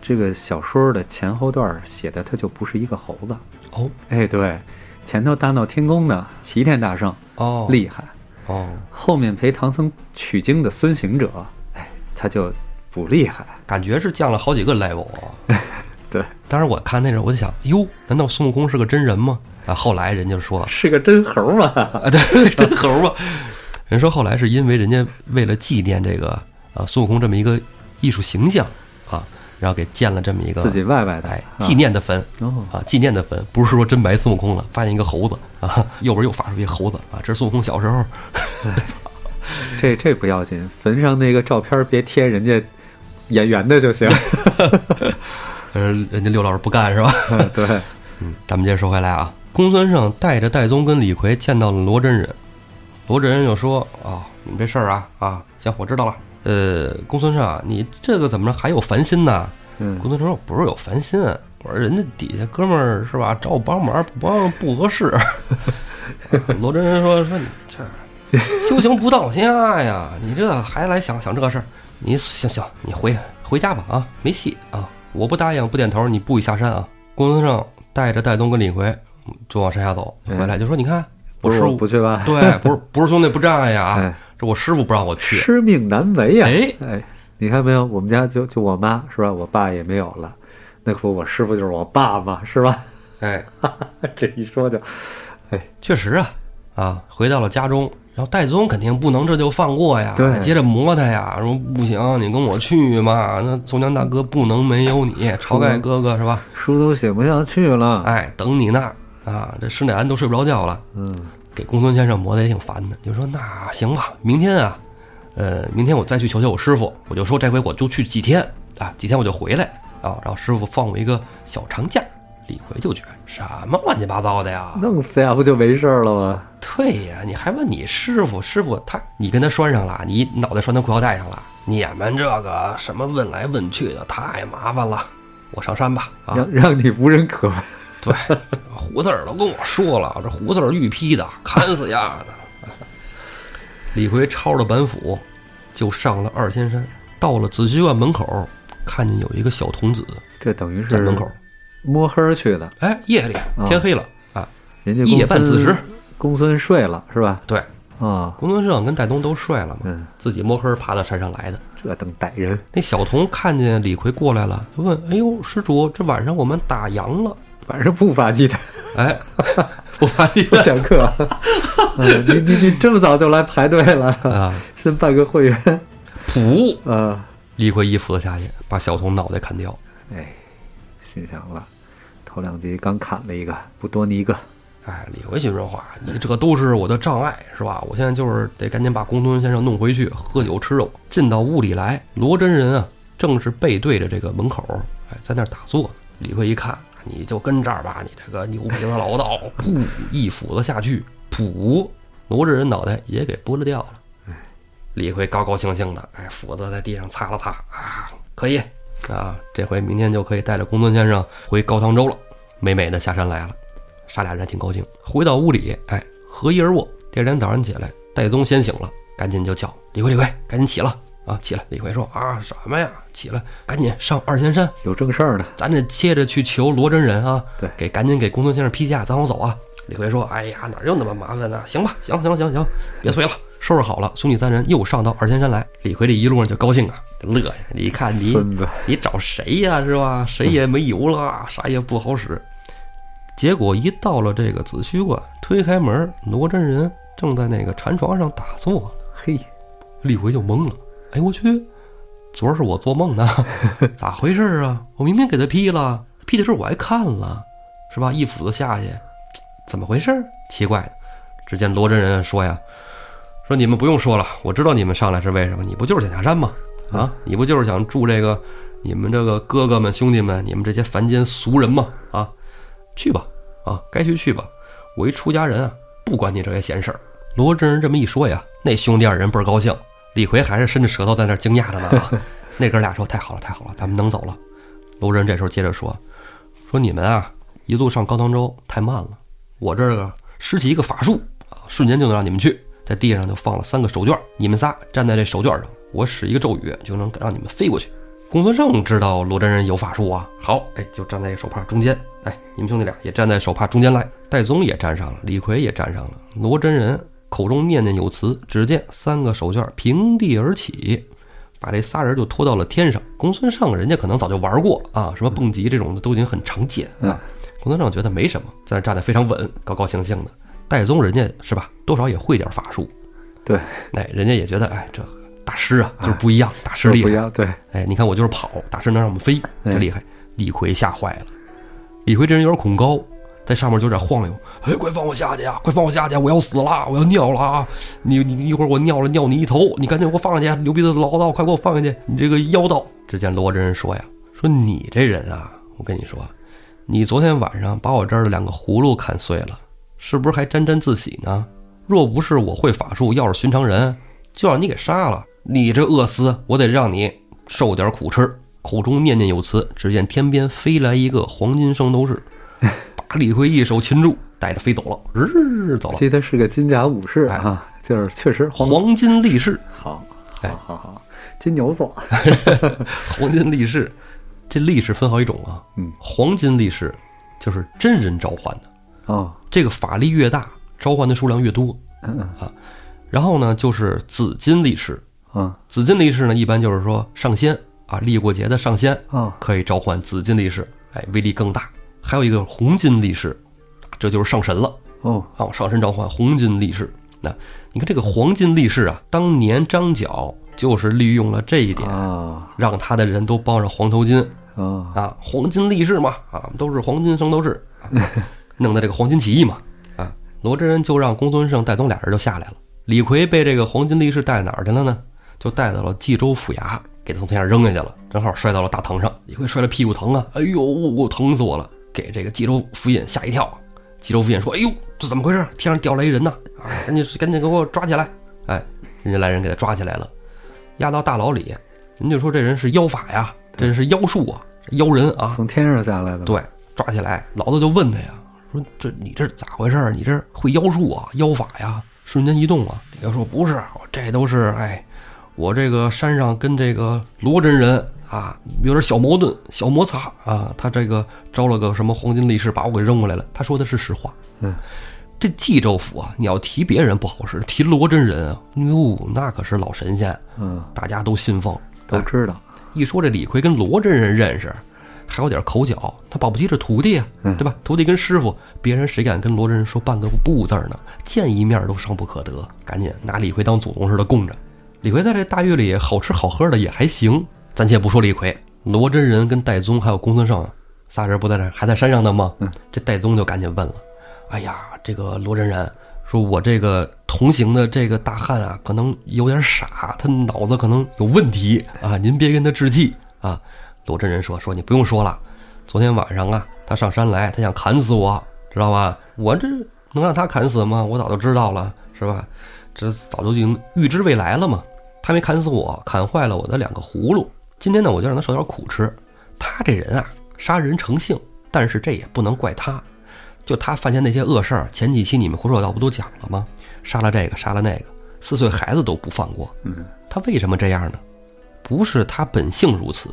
这个小说的前后段写的他就不是一个猴子。哦哎，对，前头大闹天宫的齐天大圣哦，厉害，哦，后面陪唐僧取经的孙行者，哎，他就不厉害。感觉是降了好几个 level 啊。对，当时我看那时候我就想，哟，难道孙悟空是个真人吗？啊，后来人家说，是个真猴嘛？啊，对，真猴啊！人说后来是因为人家为了纪念这个啊孙悟空这么一个艺术形象啊，然后给建了这么一个自己外外的纪念的坟哦，啊，纪念的坟，不是说真埋孙悟空了，发现一个猴子啊，右边又发出一个猴子啊，这是孙悟空小时候这这不要紧，坟上那个照片别贴人家演员的就行。呃，人家刘老师不干是吧？嗯 对，嗯，咱们接着说回来啊，公孙胜带着戴宗跟李逵见到了罗真人，罗真人就说：“啊、你们这事儿啊啊，行，我知道了。呃，公孙胜啊，你这个怎么着还有烦心呢？”嗯公孙胜说：“不是有烦心，我说人家底下哥们儿是吧，找我帮忙，不帮不合适。”罗真人说：“说你这修行不到家呀，你这还来想想这事儿？你行行，你回回家吧啊，没戏啊！我不答应不点头，你不许下山啊！”公孙胜带着戴宗跟李逵就往山下走，回来就说：“你看，不是我师傅不去吧？对，不是不是兄弟不仗义啊哎，这我师傅不让我去。师命难违呀、哎哎，你看没有？我们家就就我妈是吧？我爸也没有了，那可不，我师傅就是我爸嘛，是吧？哎，这一说就，确实啊，啊，回到了家中，然后戴宗肯定不能这就放过呀，接着磨他呀，说不行，你跟我去嘛，那宋江大哥不能没有你，晁盖哥哥是吧？书都写不下去了。哎，等你呢，啊，这施耐庵都睡不着觉了，嗯，给公孙先生磨得也挺烦的，就说那行吧，明天啊，呃，明天我再去求求我师傅，我就说这回我就去几天啊，几天我就回来啊，然后师傅放我一个小长假。李逵就觉得什么乱七八糟的呀，弄死呀，不就没事儿了吗？对呀，你还问你师傅？师傅他，你跟他拴上了，你脑袋拴他裤腰带上了，你们这个什么问来问去的，太麻烦了。我上山吧，啊，让让你无人可问。对，胡四儿都跟我说了，这胡四儿玉批的，砍死丫的。李逵抄着板斧，就上了二仙山，到了紫虚观门口，看见有一个小童子这等于是在门口。摸黑儿去的，哎，夜里天黑了啊，人家夜半子时，公孙睡了是吧？对，啊，公孙胜跟戴东都睡了嘛，嗯，自己摸黑爬到山上来的。这等歹人，那小童看见李逵过来了，就问：“哎呦，施主，这晚上我们打烊了。晚上不发鸡蛋，”哎，不发现不讲课。嗯，你你你这么早就来排队了，啊，先办个会员噗！啊？李逵一斧子下去，把小童脑袋砍掉。哎，心想了，头两集刚砍了一个，不多你一个。哎，李逵心说话，你这都是我的障碍，是吧？我现在就是得赶紧把公孙先生弄回去，喝酒吃肉。进到屋里来，罗真人啊，正是背对着这个门口，哎，在那儿打坐。李逵一看，你就跟这儿吧，你这个牛鼻子老道，噗，一斧子下去，噗，罗真人脑袋也给拨了掉了。李逵高高兴兴的，哎，斧子在地上擦了擦，啊，可以啊，这回明天就可以带着公孙先生回高唐州了，美美的下山来了。杀俩人还挺高兴，回到屋里，哎，合衣而卧。第二天早上起来，戴宗先醒了，赶紧就叫李逵，李逵，赶紧起了啊，起来！李逵说啊，什么呀？起来，赶紧上二仙山，有正事儿呢。咱这接着去求罗真人啊，对，给赶紧给公孙先生批假，咱好走啊。李逵说，哎呀，哪有那么麻烦呢？行吧，行行行行，别催了，收拾好了，兄弟三人又上到二仙山来。李逵这一路上就高兴啊，乐呀！你看你，你找谁呀？是吧？谁也没油了，啥也不好使。结果一到了这个紫虚观，推开门，罗真人正在那个禅床上打坐。嘿，李逵就懵了。哎，我去，昨儿是我做梦呢？咋回事啊？我明明给他劈了，劈的时候我还看了，是吧？一斧子下去，怎么回事？奇怪。只见罗真人说呀：“说你们不用说了，我知道你们上来是为什么。你不就是想下山吗？啊，你不就是想住这个你们这个哥哥们、兄弟们，你们这些凡间俗人吗？啊？”去吧，啊，该去去吧。我一出家人啊，不管你这些闲事儿。罗真人这么一说呀，那兄弟二人倍儿高兴。李逵还是伸着舌头在那惊讶着呢。那哥俩说：“太好了，太好了，咱们能走了。”罗真人这时候接着说：“说你们啊，一路上高唐州太慢了，我这个施起一个法术啊，瞬间就能让你们去。在地上就放了三个手绢，你们仨站在这手绢上，我使一个咒语就能让你们飞过去。”公孙胜知道罗真人有法术啊，好，哎，就站在手帕中间，哎，你们兄弟俩也站在手帕中间来。戴宗也站上了，李逵也站上了。罗真人口中念念有词，只见三个手绢平地而起，把这仨人就拖到了天上。公孙胜人家可能早就玩过啊，什么蹦极这种的都已经很常见啊。公孙胜觉得没什么，在那站得非常稳，高高兴兴的。戴宗人家是吧，多少也会点法术，对，哎，人家也觉得哎这。大师啊，就是不一样，大师厉害。对，哎，你看我就是跑，大师能让我们飞，这厉害。李逵吓坏了，李逵这人有点恐高，在上面就有点晃悠。哎，快放我下去呀！快放我下去！我要死了，我要尿了啊！你你一会儿我尿了尿你一头，你赶紧给我放下去！牛逼的老道，快给我放下去！你这个妖道！只见罗真人说呀：“说你这人啊，我跟你说，你昨天晚上把我这儿的两个葫芦砍碎了，是不是还沾沾自喜呢？若不是我会法术，要是寻常人，就让你给杀了。”你这恶厮，我得让你受点苦吃。口中念念有词，只见天边飞来一个黄金圣斗士，李逵一手擒住，带着飞走了。日走了。记得是个金甲武士啊，就是确实黄金力士。好，哎，好好，金牛座，黄金力士。这力士分好几种啊。嗯，黄金力士就是真人召唤的啊。这个法力越大，召唤的数量越多。嗯嗯啊。然后呢，就是紫金力士。啊，紫金力士呢，一般就是说上仙啊，历过劫的上仙啊，可以召唤紫金力士，哎，威力更大。还有一个红金力士，这就是上神了哦，啊，上神召唤红金力士。那你看这个黄金力士啊，当年张角就是利用了这一点啊，让他的人都包上黄头巾啊啊，黄金力士嘛啊，都是黄金圣斗士，弄的这个黄金起义嘛啊，罗真人就让公孙胜、戴宗俩人就下来了。李逵被这个黄金力士带哪儿去了呢？就带到了冀州府衙，给他从天上扔下去了，正好摔到了大堂上。李逵摔了屁股疼啊！哎呦，我疼死我了！给这个冀州府尹吓一跳。冀州府尹说：“哎呦，这怎么回事？天上掉来一人呐！啊，赶紧赶紧给我抓起来！”哎，人家来人给他抓起来了，押到大牢里。人就说这人是妖法呀，这人是妖术啊，妖人啊，从天上下来的。对，抓起来，老子就问他呀，说这你这咋回事？你这会妖术啊，妖法呀，瞬间移动啊？李逵说不是，这都是哎。我这个山上跟这个罗真人啊有点小矛盾、小摩擦啊，他这个招了个什么黄金力士把我给扔过来了。他说的是实话。嗯，这冀州府啊，你要提别人不好使，提罗真人啊，哟，那可是老神仙。嗯，大家都信奉，都知道。一说这李逵跟罗真人认识，还有点口角，他保不齐是徒弟啊，对吧？徒弟跟师傅，别人谁敢跟罗真人说半个不字呢？见一面都伤不可得，赶紧拿李逵当祖宗似的供着。李逵在这大狱里好吃好喝的也还行，暂且不说李逵，罗真人跟戴宗还有公孙胜仨人不在这还在山上呢吗？这戴宗就赶紧问了：“哎呀，这个罗真人说，我这个同行的这个大汉啊，可能有点傻，他脑子可能有问题啊，您别跟他置气啊。罗真人说说你不用说了，昨天晚上啊，他上山来，他想砍死我，知道吧？我这能让他砍死吗？我早就知道了，是吧？这早就已经预知未来了嘛。他没砍死我，砍坏了我的两个葫芦。今天呢，我就让他受点苦吃。他这人啊，杀人成性，但是这也不能怪他。就他犯下那些恶事儿，前几期你们胡说道不都讲了吗？杀了这个，杀了那个，四岁孩子都不放过。嗯，他为什么这样呢？不是他本性如此，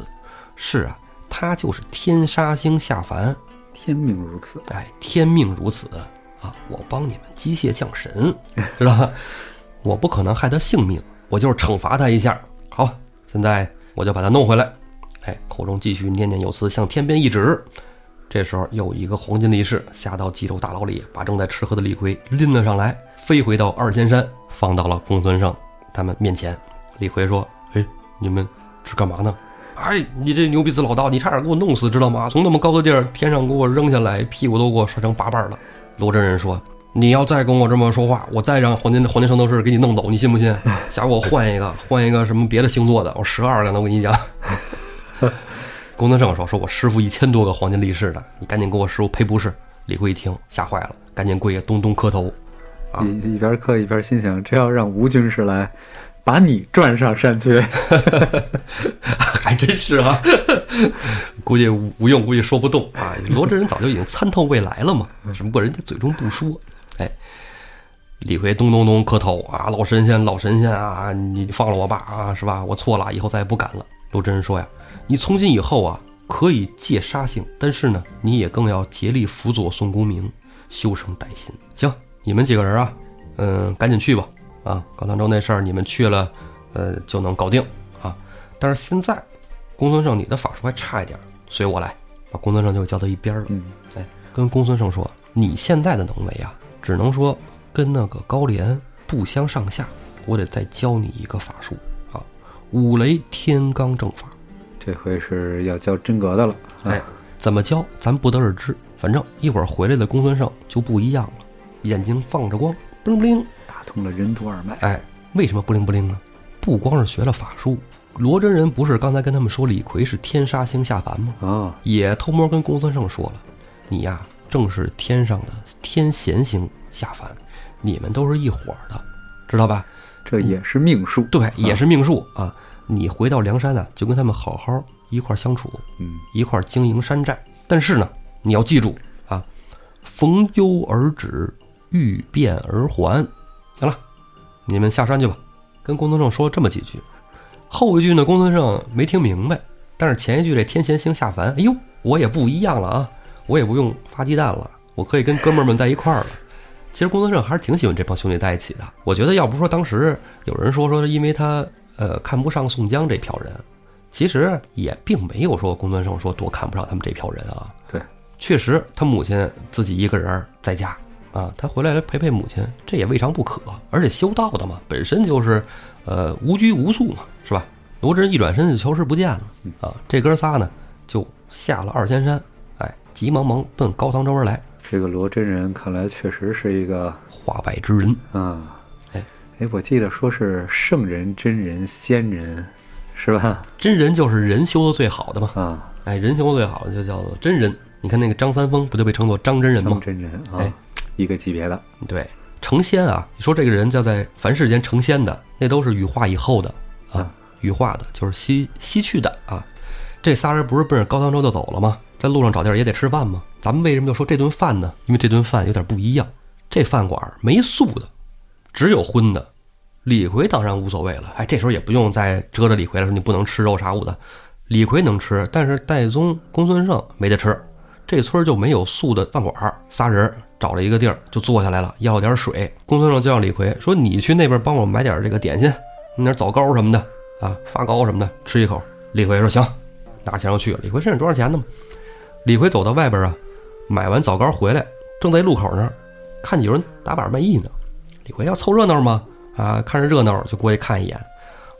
是啊，他就是天杀星下凡，天命如此。哎，天命如此啊！我帮你们机械降神，知道吧？我不可能害他性命。我就是惩罚他一下，好，现在我就把他弄回来。哎，口中继续念念有词，向天边一指。这时候，又一个黄金力士下到济州大牢里，把正在吃喝的李逵拎了上来，飞回到二仙山，放到了公孙胜他们面前。李逵说：“哎，你们是干嘛呢？哎，你这牛鼻子老道，你差点给我弄死，知道吗？从那么高的地儿，天上给我扔下来，屁股都给我摔成八瓣了。”罗真人说。你要再跟我这么说话，我再让黄金黄金圣斗士给你弄走，你信不信？下回我换一个，换一个什么别的星座的，我十二个呢。我跟你讲，公孙胜说：“说我师傅一千多个黄金力士的，你赶紧给我师傅赔不是。”李逵一听吓坏了，赶紧跪下咚咚磕头。一一边磕一边心想：这要让吴军师来，把你转上山去，还真是啊。估计吴用估计说不动啊。罗真人早就已经参透未来了嘛，只不过人家嘴中不说。哎，李逵咚咚咚磕头啊！老神仙，老神仙啊！你放了我吧啊！是吧？我错了，以后再也不敢了。罗真人说呀：“你从今以后啊，可以戒杀性，但是呢，你也更要竭力辅佐宋公明，修成歹心。行，你们几个人啊，嗯，赶紧去吧。啊，高唐州那事儿你们去了，呃，就能搞定啊。但是现在，公孙胜，你的法术还差一点，随我来。把公孙胜就叫到一边了。嗯，哎，跟公孙胜说，你现在的能为啊。”只能说跟那个高廉不相上下，我得再教你一个法术啊，五雷天罡正法。这回是要教真格的了。哎，怎么教咱不得而知，反正一会儿回来的公孙胜就不一样了，眼睛放着光，不灵不灵，打通了任督二脉。哎，为什么不灵不灵呢？不光是学了法术，罗真人不是刚才跟他们说李逵是天杀星下凡吗？啊，也偷摸跟公孙胜说了，你呀。正是天上的天闲星下凡，你们都是一伙的，知道吧？这也是命数，对，也是命数啊！你回到梁山呢，就跟他们好好一块相处，嗯，一块经营山寨。但是呢，你要记住啊，逢忧而止，遇变而还。行了，你们下山去吧。跟公孙胜说了这么几句，后一句呢，公孙胜没听明白，但是前一句这天贤星下凡，哎呦，我也不一样了啊！我也不用发鸡蛋了，我可以跟哥们儿们在一块儿了。其实公孙胜还是挺喜欢这帮兄弟在一起的。我觉得要不说当时有人说说因为他呃看不上宋江这票人，其实也并没有说公孙胜说多看不上他们这票人啊。对，确实他母亲自己一个人在家啊，他回来来陪陪母亲，这也未尝不可。而且修道的嘛，本身就是呃无拘无束嘛，是吧？罗真一转身就消失不见了啊。这哥仨呢就下了二仙山。哎急忙忙奔高唐州而来。这个罗真人看来确实是一个化外之人啊！哎哎，我记得说是圣人、真人、仙人，是吧？真人就是人修的最好的嘛啊！哎，人修的最好的就叫做真人。你看那个张三丰不就被称作张真人吗？真人啊，一个级别的。对，成仙啊！你说这个人叫在凡世间成仙的，那都是羽化以后的啊，羽化的就是西西去的啊。这仨人不是奔着高唐州就走了吗？在路上找地儿也得吃饭吗？咱们为什么就说这顿饭呢？因为这顿饭有点不一样。这饭馆没素的，只有荤的。李逵当然无所谓了，哎，这时候也不用再遮着李逵了，说你不能吃肉啥物的。李逵能吃，但是戴宗、公孙胜没得吃。这村就没有素的饭馆。仨人找了一个地儿就坐下来了，要点水。公孙胜就让李逵说：“你去那边帮我买点这个点心，弄点枣糕什么的啊，发糕什么的，吃一口。”李逵说：“行。”拿钱就去了。李逵身上多少钱呢嘛李逵走到外边啊，买完枣糕回来，正在路口那儿，看见有人打板卖艺呢。李逵要凑热闹吗？啊，看着热闹就过去看一眼，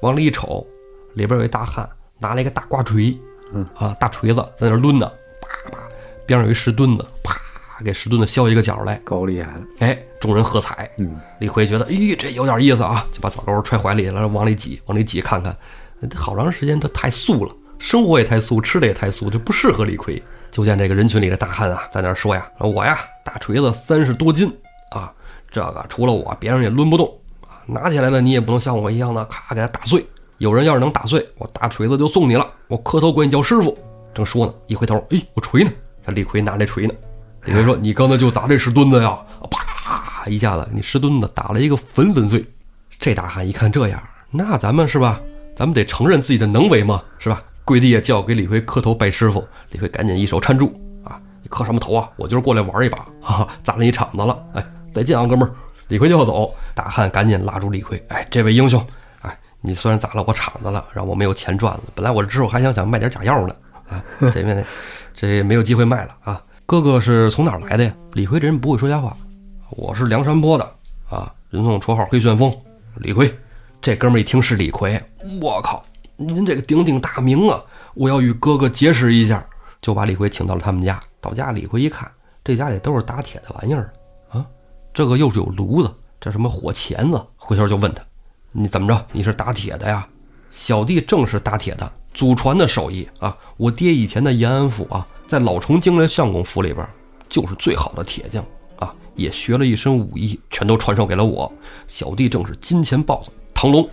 往里一瞅，里边有一大汉拿了一个大瓜锤，嗯啊，大锤子在那抡呢，啪啪，边上有一石墩子，啪给石墩子削一个角来。够厉害了，哎，众人喝彩。嗯，李逵觉得，咦，这有点意思啊，就把枣糕揣怀里了，往里挤，往里挤看看。好长时间，他太素了，生活也太素，吃的也太素，就不适合李逵。就见这个人群里的大汉啊，在那说呀：“我呀，大锤子三十多斤啊，这个除了我，别人也抡不动啊。拿起来了，你也不能像我一样的咔给他打碎。有人要是能打碎，我大锤子就送你了。我磕头管你叫师傅。”正说呢，一回头，哎，我锤呢？他李逵拿这锤呢。李逵说：“你刚才就砸这石墩子呀？啪！一下子，你石墩子打了一个粉粉碎。”这大汉一看这样，那咱们是吧？咱们得承认自己的能为嘛，是吧？跪地下叫给李逵磕头拜师傅。李逵赶紧一手搀住啊！你磕什么头啊？我就是过来玩一把，哈哈，砸了一场子了。哎，再见啊，哥们儿！李逵就要走，大汉赶紧拉住李逵。哎，这位英雄，哎，你虽然砸了我场子了，让我没有钱赚了，本来我之后还想想卖点假药呢。啊，这边这没有机会卖了啊！哥哥是从哪儿来的呀？李逵这人不会说瞎话，我是梁山泊的啊，人送绰号黑旋风。李逵，这哥们一听是李逵，我靠，您这个鼎鼎大名啊！我要与哥哥结识一下，就把李逵请到了他们家。到家，李逵一看，这家里都是打铁的玩意儿啊，这个又是有炉子，这什么火钳子？回头就问他，你怎么着？你是打铁的呀？小弟正是打铁的，祖传的手艺啊！我爹以前的延安府啊，在老崇京的相公府里边，就是最好的铁匠啊，也学了一身武艺，全都传授给了我。小弟正是金钱豹子唐龙。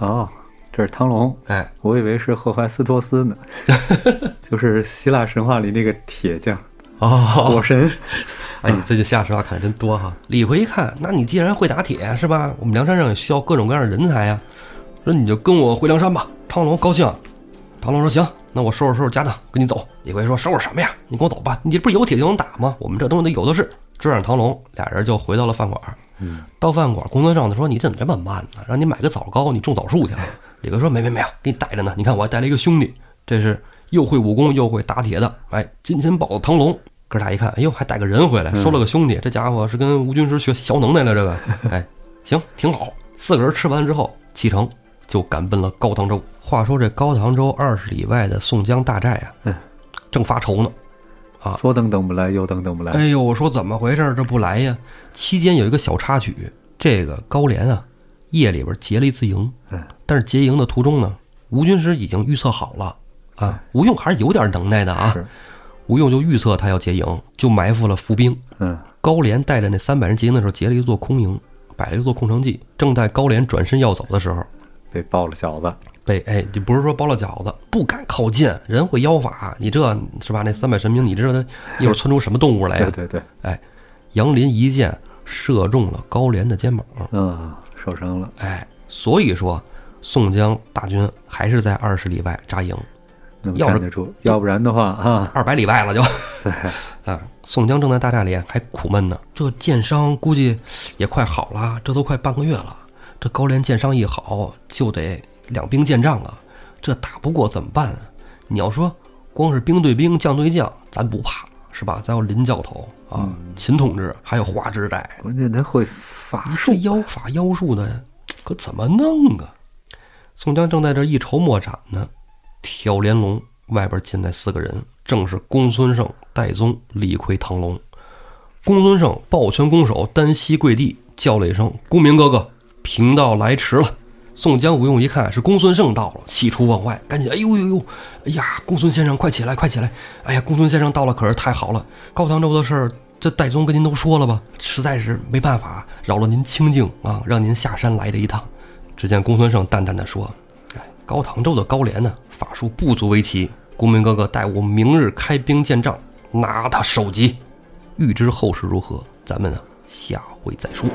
啊，这是汤龙。哎，我以为是赫淮斯托斯呢，就是希腊神话里那个铁匠哦，火神。哎，你最近瞎说话看的真多哈！李逵一看，那你既然会打铁是吧？我们梁山上也需要各种各样的人才呀。说你就跟我回梁山吧。汤龙高兴，汤龙说行，那我收拾收拾家当，跟你走。李逵说收拾什么呀？你跟我走吧。你不是有铁就能打吗？我们这东西都有的是。追上汤龙，俩人就回到了饭馆。嗯，到饭馆，公孙胜他说你怎么这么慢呢？让你买个枣糕，你种枣树去了。李逵说没没没有，给你带着呢。你看我还带了一个兄弟，这是又会武功又会打铁的。哎，金钱豹子唐龙。哥俩一看，哎呦，还带个人回来，收了个兄弟。这家伙是跟吴军师学小能耐了。这个，哎，行，挺好。四个人吃完之后启程，就赶奔了高唐州。话说这高唐州二十里外的宋江大寨啊，嗯，正发愁呢。啊左等等不来，右等等不来。哎呦，我说怎么回事？这不来呀？期间有一个小插曲，这个高廉啊，夜里边劫了一次营。嗯，但是劫营的途中呢，吴军师已经预测好了啊。吴用还是有点能耐的啊。吴用就预测他要劫营，就埋伏了伏兵。嗯，高廉带着那三百人结营的时候，劫了一座空营，摆了一座空城计。正在高廉转身要走的时候，被包了饺子。被哎，你不是说包了饺子，不敢靠近，人会妖法，你这是吧？那三百神兵，你知道他一会儿窜出什么动物来呀？对对对，哎，杨林一箭射中了高廉的肩膀，嗯，受伤了。哎，所以说宋江大军还是在二十里外扎营，能要是要不然的话啊，二百里外了就。对，啊，宋江正在大寨里还苦闷呢，这箭伤估计也快好了，这都快半个月了。这高廉箭伤一好，就得两兵见仗啊，这打不过怎么办啊？你要说光是兵对兵，将对将，咱不怕是吧？咱有林教头啊，秦同志，还有花之代，关键他会法术这。妖法妖术的，可怎么弄啊？宋江正在这一筹莫展呢，挑帘笼外边进来四个人，正是公孙胜、戴宗、李逵、唐龙。公孙胜抱拳拱手，单膝跪地，叫了一声：“公明哥哥，贫道来迟了。”宋江、吴用一看是公孙胜到了，喜出望外，赶紧：“哎呦呦呦！哎呀，公孙先生，快起来，快起来！哎呀，公孙先生到了，可是太好了！高唐州的事儿，这戴宗跟您都说了吧？实在是没办法，扰了您清静啊，让您下山来这一趟。”只见公孙胜淡淡的说：“哎，高唐州的高廉呢，法术不足为奇。公明哥哥待我明日开兵见仗，拿他首级。欲知后事如何，咱们呢下回再说。